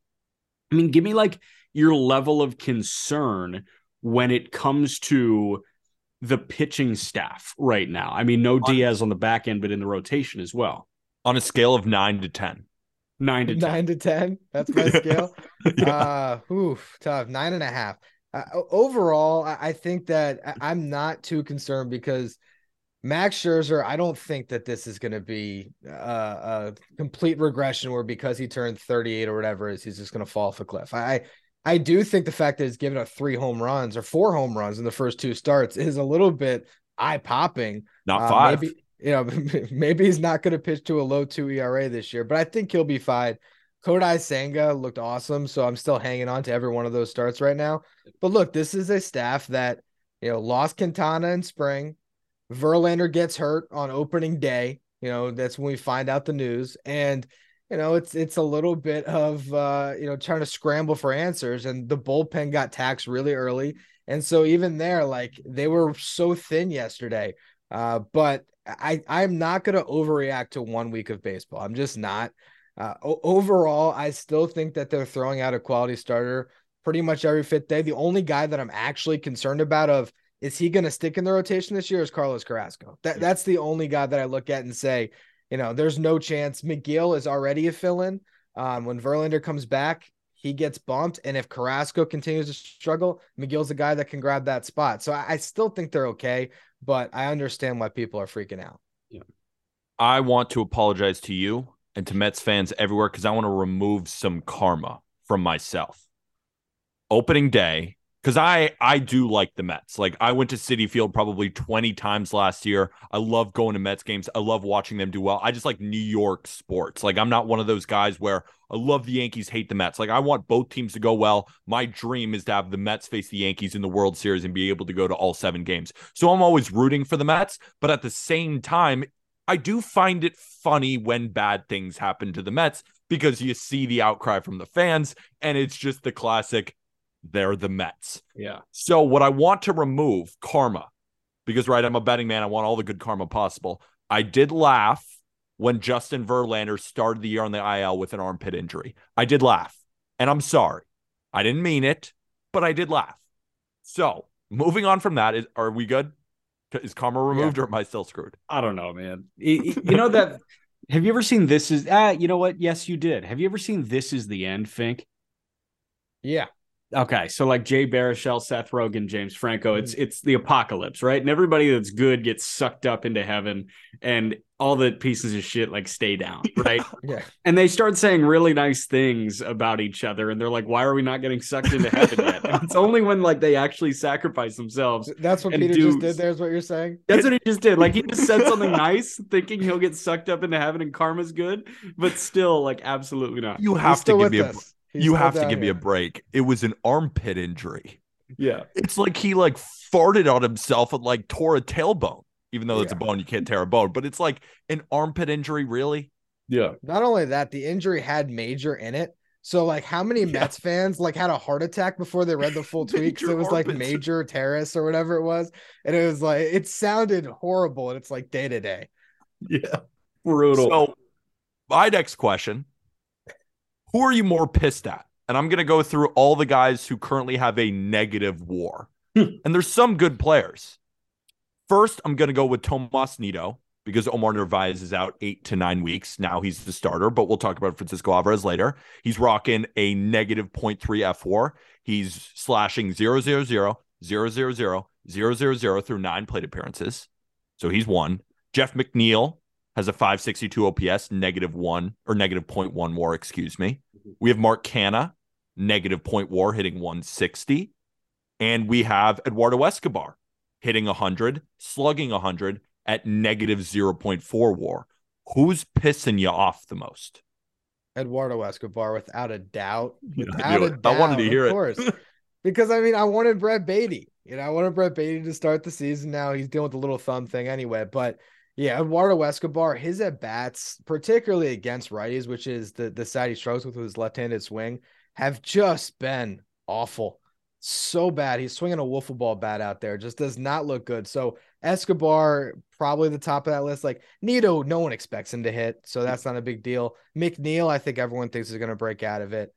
I mean, give me like your level of concern when it comes to the pitching staff right now. I mean, no
On-
Diaz on the back end, but in the rotation as well.
On a scale of nine to 10.
Nine to 10.
Nine to ten. That's my scale. uh oof, tough. Nine and a half. Uh, overall, I, I think that I, I'm not too concerned because Max Scherzer, I don't think that this is going to be uh, a complete regression where because he turned 38 or whatever is he's just going to fall off a cliff. I I do think the fact that he's given up three home runs or four home runs in the first two starts is a little bit eye popping.
Not
Uh,
five.
Maybe you know, maybe he's not going to pitch to a low two ERA this year, but I think he'll be fine. Kodai Senga looked awesome, so I'm still hanging on to every one of those starts right now. But look, this is a staff that you know lost Quintana in spring. Verlander gets hurt on opening day. You know that's when we find out the news, and you know it's it's a little bit of uh, you know trying to scramble for answers, and the bullpen got taxed really early, and so even there, like they were so thin yesterday. Uh, but I I'm not gonna overreact to one week of baseball. I'm just not. Uh, o- overall, I still think that they're throwing out a quality starter pretty much every fifth day. The only guy that I'm actually concerned about of is he going to stick in the rotation this year is Carlos Carrasco. That that's the only guy that I look at and say, you know, there's no chance. Megill is already a fill-in. Um, when Verlander comes back, he gets bumped, and if Carrasco continues to struggle, Megill's a guy that can grab that spot. So I, I still think they're okay, but I understand why people are freaking out. Yeah.
I want to apologize to you and to Mets fans everywhere because I want to remove some karma from myself. Opening day, because I I do like the Mets. Like I went to Citi Field probably 20 times last year. I love going to Mets games. I love watching them do well. I just like New York sports. Like I'm not one of those guys where I love the Yankees, hate the Mets. Like I want both teams to go well. My dream is to have the Mets face the Yankees in the World Series and be able to go to all seven games. So I'm always rooting for the Mets, but at the same time, I do find it funny when bad things happen to the Mets because you see the outcry from the fans and it's just the classic they're the Mets.
Yeah.
So what I want to remove karma because right I'm a betting man I want all the good karma possible. I did laugh when Justin Verlander started the year on the IL with an armpit injury. I did laugh. And I'm sorry. I didn't mean it, but I did laugh. So, moving on from that is are we good? Is karma removed or am I still screwed?
I don't know, man. Y- y- You know that. Have you ever seen this? Is ah, you know what? Yes, you did. Have you ever seen This Is the End, Fink?
Yeah.
Okay, so like Jay Baruchel, Seth Rogen, James Franco, it's mm-hmm. it's the apocalypse, right? And everybody that's good gets sucked up into heaven, and all the pieces of shit like stay down, right?
Yeah.
and they start saying really nice things about each other, and they're like, "Why are we not getting sucked into heaven yet?" And it's only when like they actually sacrifice themselves.
That's what
And
Peter
do-
just did. There's what you're saying.
That's what he just did. Like he just said something nice, thinking he'll get sucked up into heaven and karma's good, but still, like absolutely not.
You
He's
have to give me a
us. He's
you have to
down
give me a break. It was an armpit injury.
Yeah.
It's like he like farted on himself and like tore a tailbone, even though it's a bone, you can't tear a bone. But it's like an armpit injury, really?
Yeah.
Not only that, the injury had major in it. So like how many
Yeah.
Mets fans like had a heart attack before they read the full tweet? 'Cause
Major
it was like major teres or whatever it was. And it was like it sounded horrible. And it's like day to day.
Yeah. Brutal.
So, my next question Who are you more pissed at? And I'm going to go through all the guys who currently have a negative war.
Hmm.
and there's some good players. First, I'm going to go with Tomas Nido because Omar Narvaez is out eight to nine weeks. Now he's the starter, but we'll talk about Francisco Alvarez later. He's rocking a negative 0.3 F4. He's slashing 0 0 0, 0 0 0, 0 0 0 through nine plate appearances. So he's one. Jeff McNeil has a 562 OPS, negative one or negative 0.1 war, excuse me. Mm-hmm. We have Mark Canha, negative point war, hitting 160. And we have Eduardo Escobar hitting 100, slugging 100 at negative 0.4 war. Who's pissing you off the most?
Eduardo Escobar, without a doubt.
I
Without a doubt.
I wanted to hear
of
it.
course. because I mean, I wanted Brett Baty. You know, I wanted Brett Baty to start the season. Now he's dealing with the little thumb thing anyway. But yeah, Eduardo Escobar, his at bats, particularly against righties, which is the the side he struggles with with his left-handed swing, have just been awful. So bad. He's swinging a wiffle ball bat out there. Just does not look good. So Escobar, probably the top of that list. Like Nido, no one expects him to hit, so that's not a big deal. McNeil, I think everyone thinks is going to break out of it.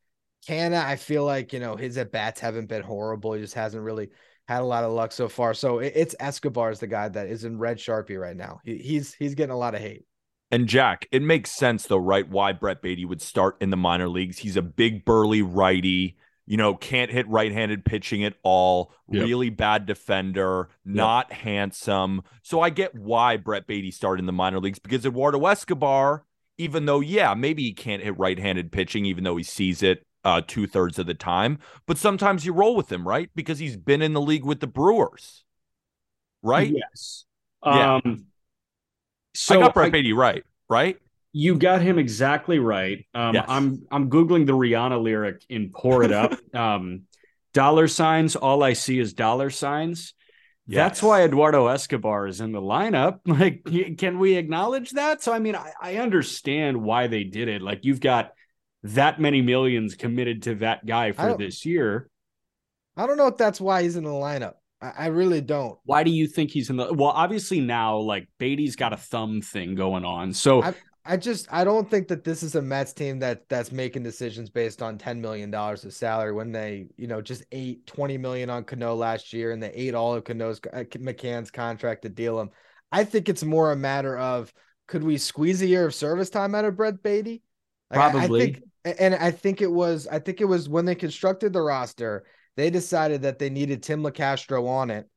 Canha, I feel like you know his at bats haven't been horrible. He just hasn't really had a lot of luck so far. So it's Escobar is the guy that is in red sharpie right now. He, he's he's getting a lot of hate.
And Jack, it makes sense though, right? Why Brett Baty would start in the minor leagues. He's a big burly righty, you know, can't hit right-handed pitching at all,
Yep.
really bad defender, not handsome. So I get why Brett Baty started in the minor leagues because Eduardo Escobar, even though, yeah, maybe he can't hit right-handed pitching, even though he sees it uh two-thirds of the time, but sometimes you roll with him, right? Because he's been in the league with the Brewers. Right?
Yes.
Yeah.
Um,
So I got Brett
I-
Baty right, right?
You got him exactly right. Um,
Yes.
I'm I'm googling the Rihanna lyric in "Pour It Up." um, dollar signs. All I see is dollar signs. That's why Eduardo Escobar is in the lineup. Like, can we acknowledge that? So, I mean, I, I understand why they did it. Like, you've got that many millions committed to that guy for this year.
I don't know if that's why he's in the lineup. I, I really don't.
Why do you think he's in the? Well, obviously now, like Baty's got a thumb thing going on. So
I- I just I don't think that this is a Mets team that that's making decisions based on 10 million dollars of salary when they, you know, just ate 20 million on Cano last year and they ate all of Cano's uh, McCann's contract to deal him. I think it's more a matter of could we squeeze a year of service time out of Brett Baty? Like, I- I
Probably.
think- and I think it was I think it was when they constructed the roster, they decided that they needed Tim Locastro on it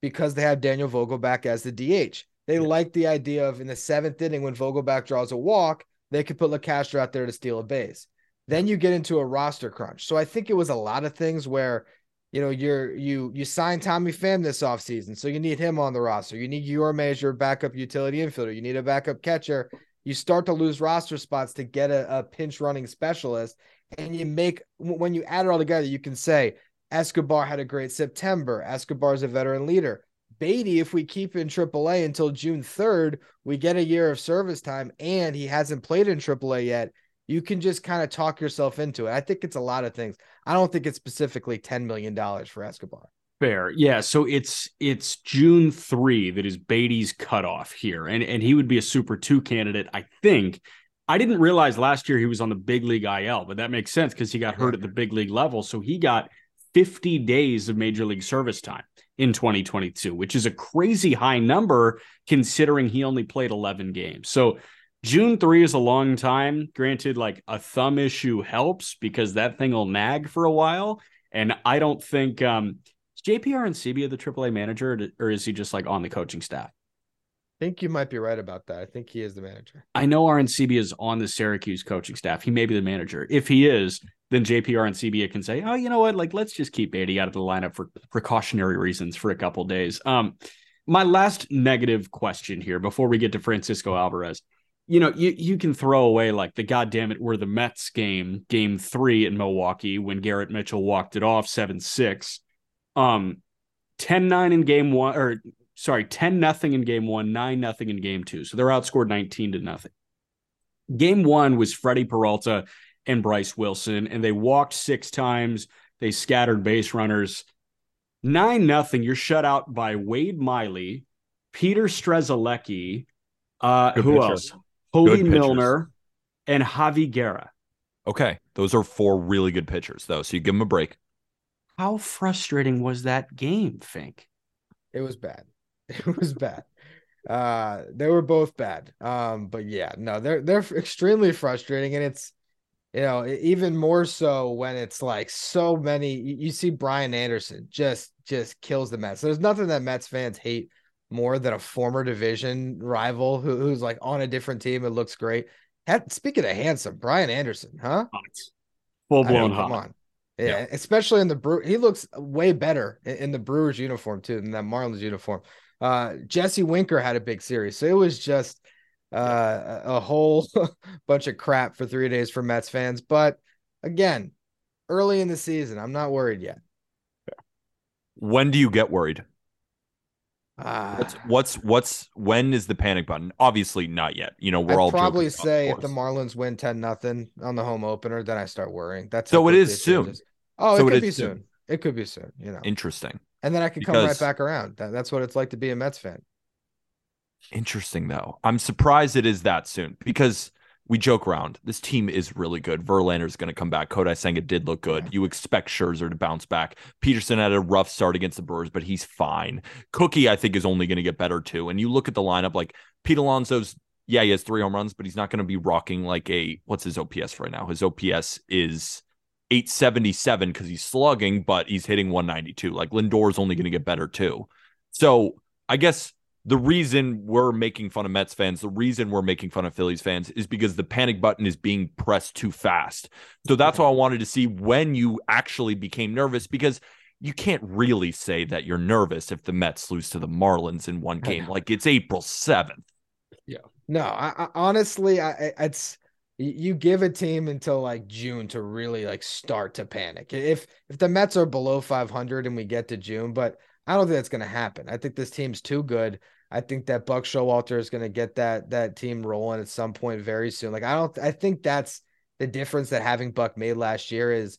because they have Daniel Vogelbach as the DH. They like the idea of in the seventh inning when Vogelback draws a walk, they could put LaCastro out there to steal a base. Then you get into a roster crunch. So I think it was a lot of things where, you know, you're you you sign Tommy Pham this offseason. So you need him on the roster. You need your major backup utility infielder. You need a backup catcher. You start to lose roster spots to get a, a pinch running specialist. And you make when you add it all together, you can say Escobar had a great September. Escobar's a veteran leader. Baty, if we keep in AAA until June 3rd, we get a year of service time and he hasn't played in AAA yet. You can just kind of talk yourself into it. I think it's a lot of things. I don't think it's specifically $10 million for Escobar.
Fair. Yeah. So it's it's June 3 that is Baty's cutoff here. And and he would be a super two candidate, I think. I didn't realize last year he was on the big league IL, but that makes sense because he got hurt at the big league level. So he got 50 days of major league service time in 2022, which is a crazy high number considering he only played 11 games. So June 3 is a long time. Granted, like a thumb issue helps because that thing will nag for a while. And I don't think um is JPR and CB the AAA manager, or- is he just like on the coaching staff?
I think you might be right about that. I think he is the manager.
I know RNCB is on the Syracuse coaching staff. He may be the manager. If he is, then JPR and CBA can say, "Oh, you know what? Like, let's just keep Baty out of the lineup for precautionary reasons for a couple days." Um, my last negative question here before we get to Francisco Alvarez. You know, you you can throw away like the goddamn it, we're the Mets game, game three in Milwaukee when Garrett Mitchell walked it off seven six. Um, 10-9 in game one, or sorry, 10 nothing in game one, 9 nothing in game two. So they're outscored 19 to nothing. Game one was Freddie Peralta and Bryce Wilson, and they walked six times. They scattered base runners. 9 nothing. You're shut out by Wade Miley, Peter Strzelecki, uh,
Good
who
pitcher.
else?
Hoby
Milner and Javy Guerra.
Okay. Those are four really good pitchers, though. So you give them a break.
How frustrating was that game, Fink?
It was bad. It was bad. Uh, they were both bad. Um, but yeah, no, they're they're extremely frustrating, and it's you know even more so when it's like so many. You, you see Brian Anderson just just kills the Mets. There's nothing that Mets fans hate more than a former division rival who, who's like on a different team. It looks great. Had, speaking of handsome, Brian Anderson, huh?
Full
I mean, come on. Yeah, especially in the brew. He looks way better in, in the Brewers uniform too than that Marlins uniform. Uh, Jesse Winker had a big series, so it was just uh, a whole bunch of crap for three days for Mets fans. But again, early in the season, I'm not worried yet.
When do you get worried?
Uh,
What's what's what's when is the panic button? Obviously not yet. You know, we're
I'd
all
probably say if the. Marlins win 10 nothing on the home opener, then I start worrying. That's
So it is soon.
changes. Oh,
So
it
it
could
is
be
soon.
It could be soon, you know.
Interesting.
and then I could come right back around. That, that's what it's like to be a Mets fan.
Interesting though. I'm surprised it is that soon because we joke around. This team is really good. Verlander is going to come back. Kodai Senga did look good. You expect Scherzer to bounce back. Peterson had a rough start against the Brewers, but he's fine. Cookie, I think, is only going to get better too. And you look at the lineup, like Pete Alonso's, yeah, he has three home runs, but he's not going to be rocking like a what's his OPS right now? His OPS is 877 because he's slugging, but he's hitting 192. Like Lindor's only going to get better too. So I guess the reason we're making fun of Mets fans, the reason we're making fun of Phillies fans is because the panic button is being pressed too fast. So that's why I wanted to see when you actually became nervous because you can't really say that you're nervous if the Mets lose to the Marlins in one game. Like it's April 7th. Yeah.
No, I, I honestly, I, it's you give a team until like June to really like start to panic. If if the Mets are below 500 and we get to June, but I don't think that's going to happen. I think this team's too good. I think that Buck Showalter is going to get that that team rolling at some point very soon. Like I don't, I think that's the difference that having Buck made last year is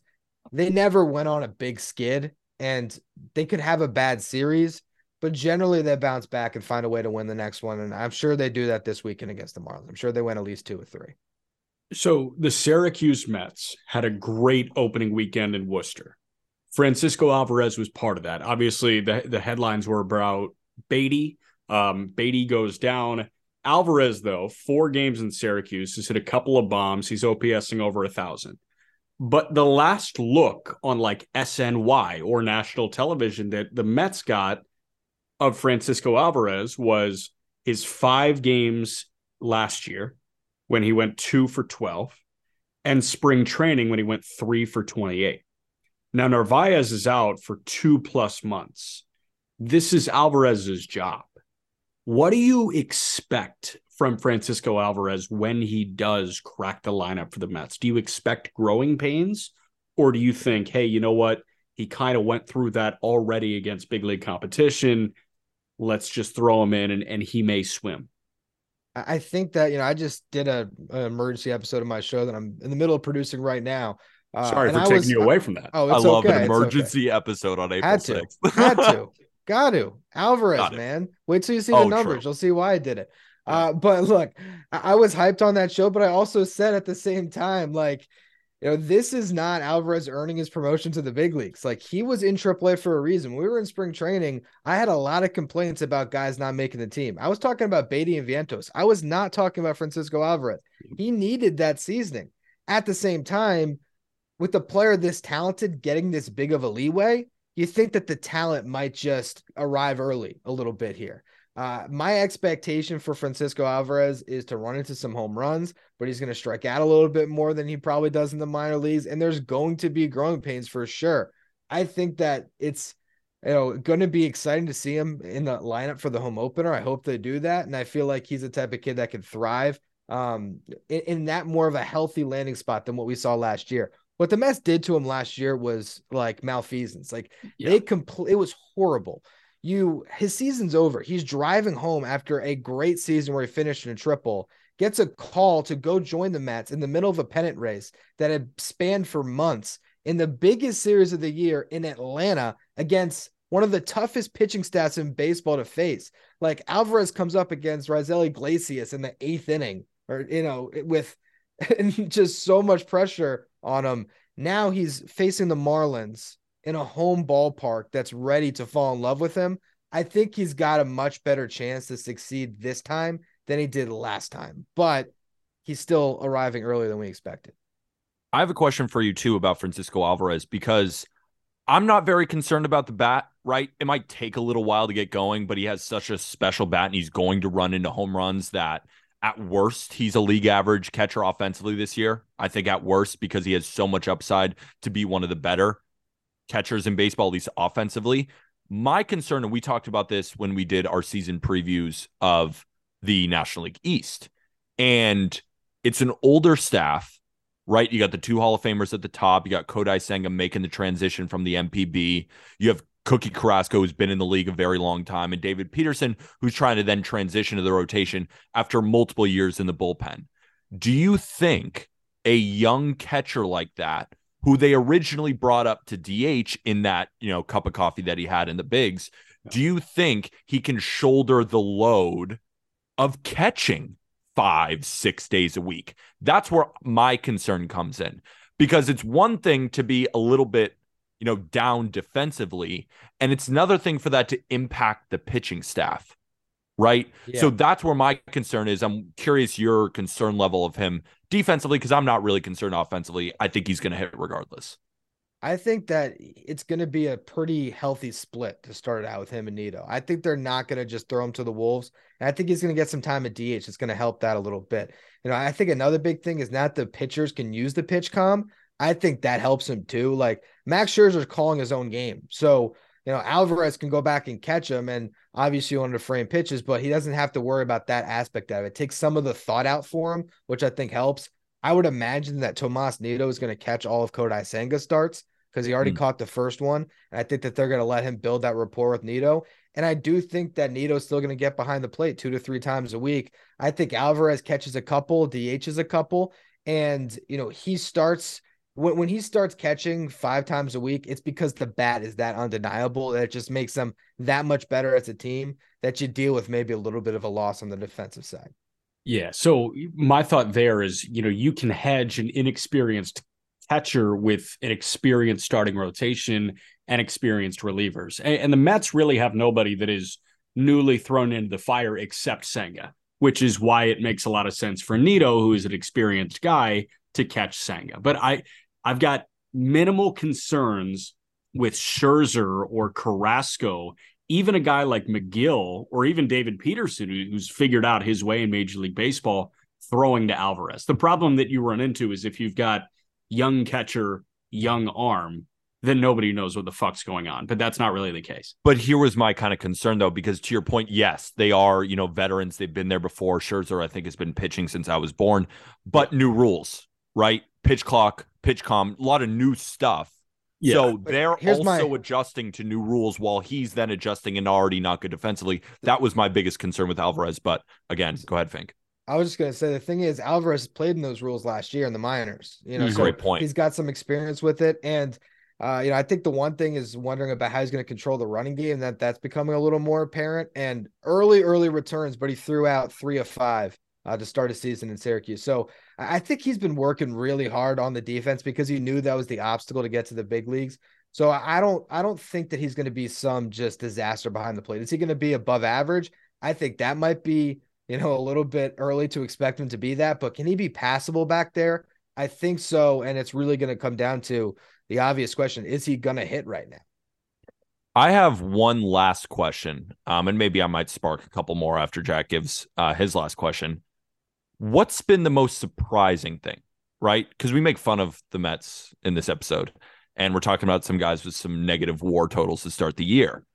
they never went on a big skid and they could have a bad series, but generally they bounce back and find a way to win the next one. And I'm sure they do that this weekend against the Marlins. I'm sure they win at least two or three.
So the Syracuse Mets had a great opening weekend in Worcester. Francisco Alvarez was part of that. Obviously, the, the headlines were about Baty. Um, Baty goes down. Alvarez, though, four games in Syracuse, has hit a couple of bombs. He's OPSing over a thousand. But the last look on like SNY or national television that the Mets got of Francisco Alvarez was his five games last year when he went two for 12 and spring training when he went three for 28. Now, Narvaez is out for two plus months. This is Alvarez's job. What do you expect from Francisco Alvarez when he does crack the lineup for the Mets? Do you expect growing pains? Or do you think, hey, you know what? He kind of went through that already against big league competition. Let's just throw him in and, and he may swim.
I I think that, you know, I just did a, an emergency episode of my show that I'm in the middle of producing right now. Uh,
Sorry for
I
taking
was-
you away from that.
Oh,
I
it's
love
okay.
an
it's okay.
emergency episode on April
Had to.
6th.
Had to. Got to. Alvarez,
Got
man. Wait till you see
Oh,
the
true.
numbers. You'll see why I did it. Uh, but look, I-, I was hyped on that show, but I also said at the same time, like, you know, this is not Alvarez earning his promotion to the big leagues. Like he was in AAA for a reason. When we were in spring training. I had a lot of complaints about guys not making the team. I was talking about Baty and Vientos. I was not talking about Francisco Alvarez. He needed that seasoning. At the same time, with a player this talented getting this big of a leeway, you think that the talent might just arrive early a little bit here. Uh, my expectation for Francisco Alvarez is to run into some home runs, but he's going to strike out a little bit more than he probably does in the minor leagues. And there's going to be growing pains for sure. I think that it's you know going to be exciting to see him in the lineup for the home opener. I hope they do that, and I feel like he's the type of kid that can thrive um, in, in that more of a healthy landing spot than what we saw last year. What the Mets did to him last year was like malfeasance. Like
Yeah.
they complete it was horrible. You his season's over. He's driving home after a great season where he finished in a triple, gets a call to go join the Mets in the middle of a pennant race that had spanned for months in the biggest series of the year in Atlanta against one of the toughest pitching stats in baseball to face. Like Alvarez comes up against Raisel Iglesias in the eighth inning, or you know, with just so much pressure on him. Now he's facing the Marlins in a home ballpark that's ready to fall in love with him. I think he's got a much better chance to succeed this time than he did last time, but he's still arriving earlier than we expected.
I have a question for you too about Francisco Alvarez because I'm not very concerned about the bat, right? It might take a little while to get going, but he has such a special bat and he's going to run into home runs that at worst, he's a league average catcher offensively this year. I think at worst, because he has so much upside to be one of the better catchers in baseball, at least offensively. My concern, and we talked about this when we did our season previews of the National League East, and it's an older staff, right? You got the two Hall of Famers at the top. You got Kodai Senga making the transition from the NPB. You have Cookie Carrasco, who's been in the league a very long time, and David Peterson, who's trying to then transition to the rotation after multiple years in the bullpen. Do you think a young catcher like that, who they originally brought up to DH in that, you know, cup of coffee that he had in the bigs, do you think he can shoulder the load of catching five, six days a week? That's where my concern comes in because it's one thing to be a little bit you know, down defensively. And it's another thing for that to impact the pitching staff. Right. Yeah. So that's where my concern is. I'm curious your concern level of him defensively because I'm not really concerned offensively. I think he's going to hit regardless.
I think that it's going to be a pretty healthy split to start out with him and Nido. I think they're not going to just throw him to the Wolves. And I think he's going to get some time at DH. It's going to help that a little bit. You know, I think another big thing is not the pitchers can use the pitch com. I think that helps him too. Like Max Scherzer's calling his own game. So, you know, Alvarez can go back and catch him and obviously on the frame pitches, but he doesn't have to worry about that aspect of it. it. Takes some of the thought out for him, which I think helps. I would imagine that Tomas Nido is going to catch all of Kodai Senga starts because he already mm. caught the first one. And I think that they're going to let him build that rapport with Nido. And I do think that Nido's still going to get behind the plate two to three times a week. I think Alvarez catches a couple, DHs a couple, and you know, he starts when, when he starts catching five times a week, it's because the bat is that undeniable that it just makes them that much better as a team that you deal with maybe a little bit of a loss on the defensive side.
Yeah. So my thought there is, you know, you can hedge an inexperienced catcher with an experienced starting rotation and experienced relievers. And, and the Mets really have nobody that is newly thrown into the fire except Senga, which is why it makes a lot of sense for Nido, who is an experienced guy, to catch Senga. But I I've got minimal concerns with Scherzer or Carrasco, even a guy like Megill or even David Peterson, who's figured out his way in Major League Baseball, throwing to Alvarez. The problem that you run into is if you've got young catcher, young arm, then nobody knows what the fuck's going on. But that's not really the case.
But here was my kind of concern though, because to your point, yes, they are, you know, veterans. They've been there before. Scherzer, I think, has been pitching since I was born, but new rules, right? Pitch clock, PitchCom, a lot of new stuff. Yeah. So they're also my... adjusting to new rules while he's then adjusting and already not good defensively. That was my biggest concern with Alvarez. But again, go ahead, Fink.
I was just gonna say the thing is Alvarez played in those rules last year in the minors. You know,
so great point.
He's got some experience with it, and uh, you know, I think the one thing is wondering about how he's going to control the running game. That that's becoming a little more apparent. And early, early returns, but he threw out three of five uh, to start a season in Syracuse. So I think he's been working really hard on the defense because he knew that was the obstacle to get to the big leagues. So I don't I don't think that he's going to be some just disaster behind the plate. Is he going to be above average? I think that might be, you know, a little bit early to expect him to be that, but can he be passable back there? I think so, and it's really going to come down to the obvious question, is he going to hit right now?
I have one last question, um, and maybe I might spark a couple more after Jack gives uh, his last question what's been the most surprising thing, right? Because we make fun of the Mets in this episode, and we're talking about some guys with some negative war totals to start the year.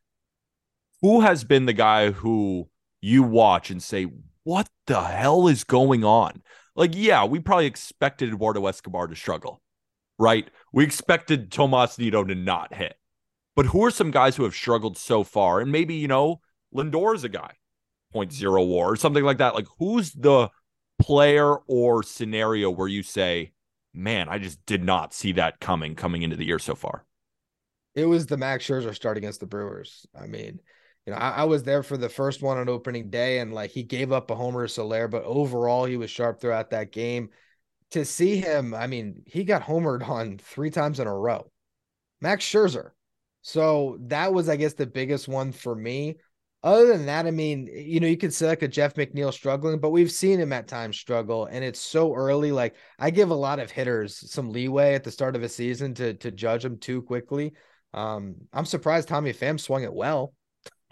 Who has been the guy who you watch and say, what the hell is going on? Like, yeah, we probably expected Eduardo Escobar to struggle, right? We expected Tomas Nido to not hit. But who are some guys who have struggled so far? And maybe, you know, Lindor is a guy, point zero war or something like that. Like, who's the player or scenario where you say, man, I just did not see that coming coming into the year so far?
It was the Max Scherzer start against the Brewers. I mean, you know, I, I, was there for the first one on opening day, and like he gave up a homer to Soler, but overall he was sharp throughout that game. To see him, I mean, he got homered on three times in a row. Max Scherzer. So that was, I guess, the biggest one for me. Other than that, I mean, you know, you could say like a Jeff McNeil struggling, but we've seen him at times struggle, and it's so early. Like I give a lot of hitters some leeway at the start of a season to to judge them too quickly. Um, I'm surprised Tommy Pham swung it well.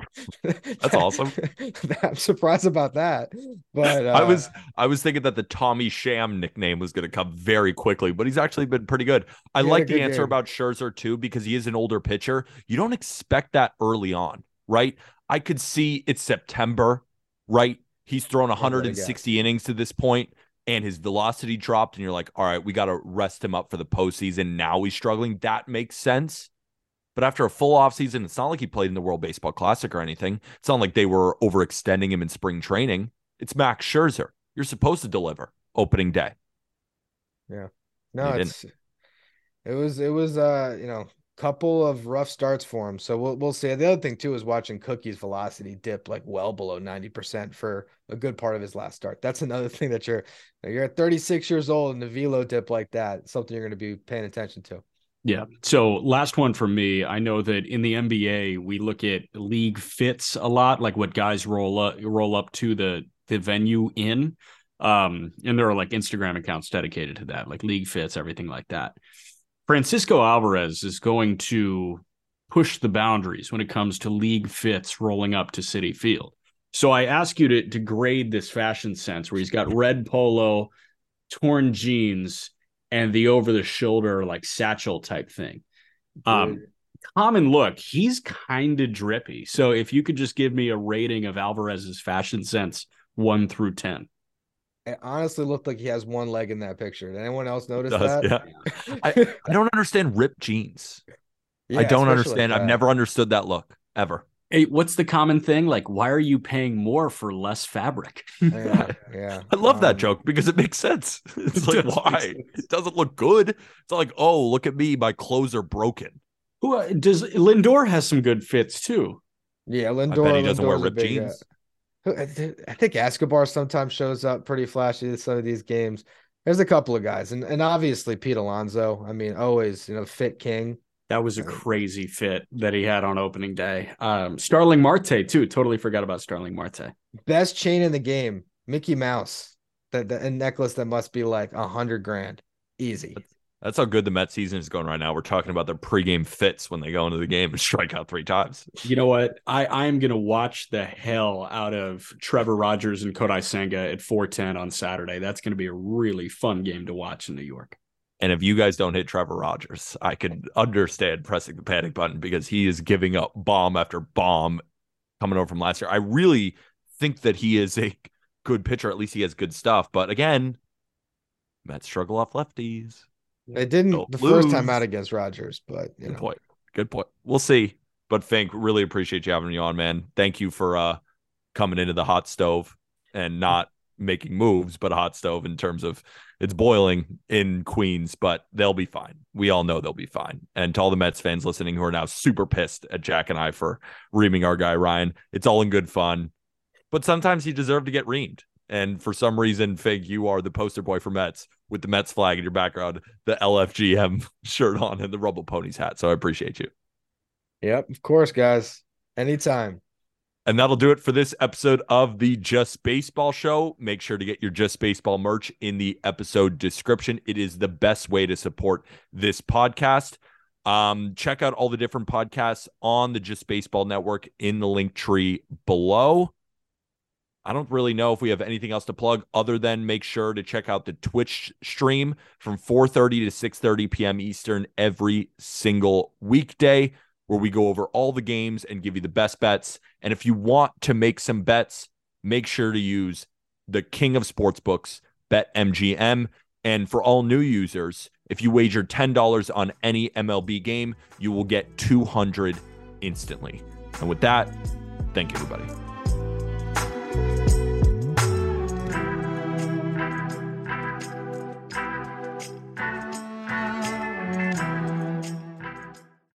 That's awesome.
I'm surprised about that. But uh,
I was I was thinking that the Tommy Sham nickname was going to come very quickly, but he's actually been pretty good. I like the answer game. about Scherzer too because he is an older pitcher. You don't expect that early on, right? I could see it's September, right? He's thrown 160 innings to this point and his velocity dropped, and you're like, all right, we got to rest him up for the postseason. Now he's struggling. That makes sense. But after a full offseason, it's not like he played in the World Baseball Classic or anything. It's not like they were overextending him in spring training. It's Max Scherzer. You're supposed to deliver opening day.
Yeah. No, it's it was it was uh, you know, couple of rough starts for him. So we'll we'll see. The other thing too is watching Cookie's velocity dip like well below 90% for a good part of his last start. That's another thing that you're you're at 36 years old and the velo dip like that, something you're going to be paying attention to.
Yeah. So last one for me. I know that in the NBA we look at league fits a lot, like what guys roll up roll up to the the venue in. Um, and there are like Instagram accounts dedicated to that, like league fits, everything like that. Francisco Alvarez is going to push the boundaries when it comes to league fits rolling up to Citi Field. So I ask you to, to grade this fashion sense where he's got red polo, torn jeans, and the over the shoulder like satchel type thing. Um, common look, he's kind of drippy. So if you could just give me a rating of Alvarez's fashion sense one through 10.
It honestly looked like he has one leg in that picture. Did anyone else notice that?
Yeah. I, I don't understand ripped jeans. Yeah, I don't understand. Like I've never understood that look ever.
Hey, what's the common thing? Like, why are you paying more for less fabric?
yeah, yeah.
I love um, that joke because it makes sense. It's it like, why? It doesn't look good. It's like, oh, look at me. My clothes are broken.
Who uh, does Lindor has some good fits too?
Yeah, Lindor. I bet
he doesn't Lindor's wear ripped big, uh, jeans.
I think Escobar sometimes shows up pretty flashy in some of these games. There's a couple of guys, and and obviously Pete Alonso. I mean, always you know fit king.
That was a crazy fit that he had on opening day. Um, Starling Marte too. Totally forgot about Starling Marte.
Best chain in the game, Mickey Mouse. That a necklace that must be like a hundred grand, easy.
That's how good the Met season is going right now. We're talking about their pregame fits when they go into the game and strike out three times.
You know what? I, I am going to watch the hell out of Trevor Rogers and Kodai Senga at 410 on Saturday. That's going to be a really fun game to watch in New York.
And if you guys don't hit Trevor Rogers, I could understand pressing the panic button because he is giving up bomb after bomb coming over from last year. I really think that he is a good pitcher. At least he has good stuff. But again, Mets struggle off lefties.
It didn't Don't the lose. first time out against Rogers, but
you
good
know. point. Good point. We'll see. But Fink, really appreciate you having me on, man. Thank you for uh coming into the hot stove and not making moves, but a hot stove in terms of it's boiling in Queens, but they'll be fine. We all know they'll be fine. And to all the Mets fans listening who are now super pissed at Jack and I for reaming our guy Ryan, it's all in good fun. But sometimes he deserved to get reamed. And for some reason, Fig, you are the poster boy for Mets with the Mets flag in your background, the LFGM shirt on, and the Rumble Ponies hat. So I appreciate you.
Yep, of course, guys. Anytime.
And that'll do it for this episode of the Just Baseball Show. Make sure to get your Just Baseball merch in the episode description. It is the best way to support this podcast. Um, check out all the different podcasts on the Just Baseball Network in the link tree below. I don't really know if we have anything else to plug other than make sure to check out the Twitch stream from 4:30 to 6:30 p.m. Eastern every single weekday where we go over all the games and give you the best bets. And if you want to make some bets, make sure to use the king of sportsbooks, BetMGM. And for all new users, if you wager $10 on any MLB game, you will get 200 instantly. And with that, thank you everybody. Bye.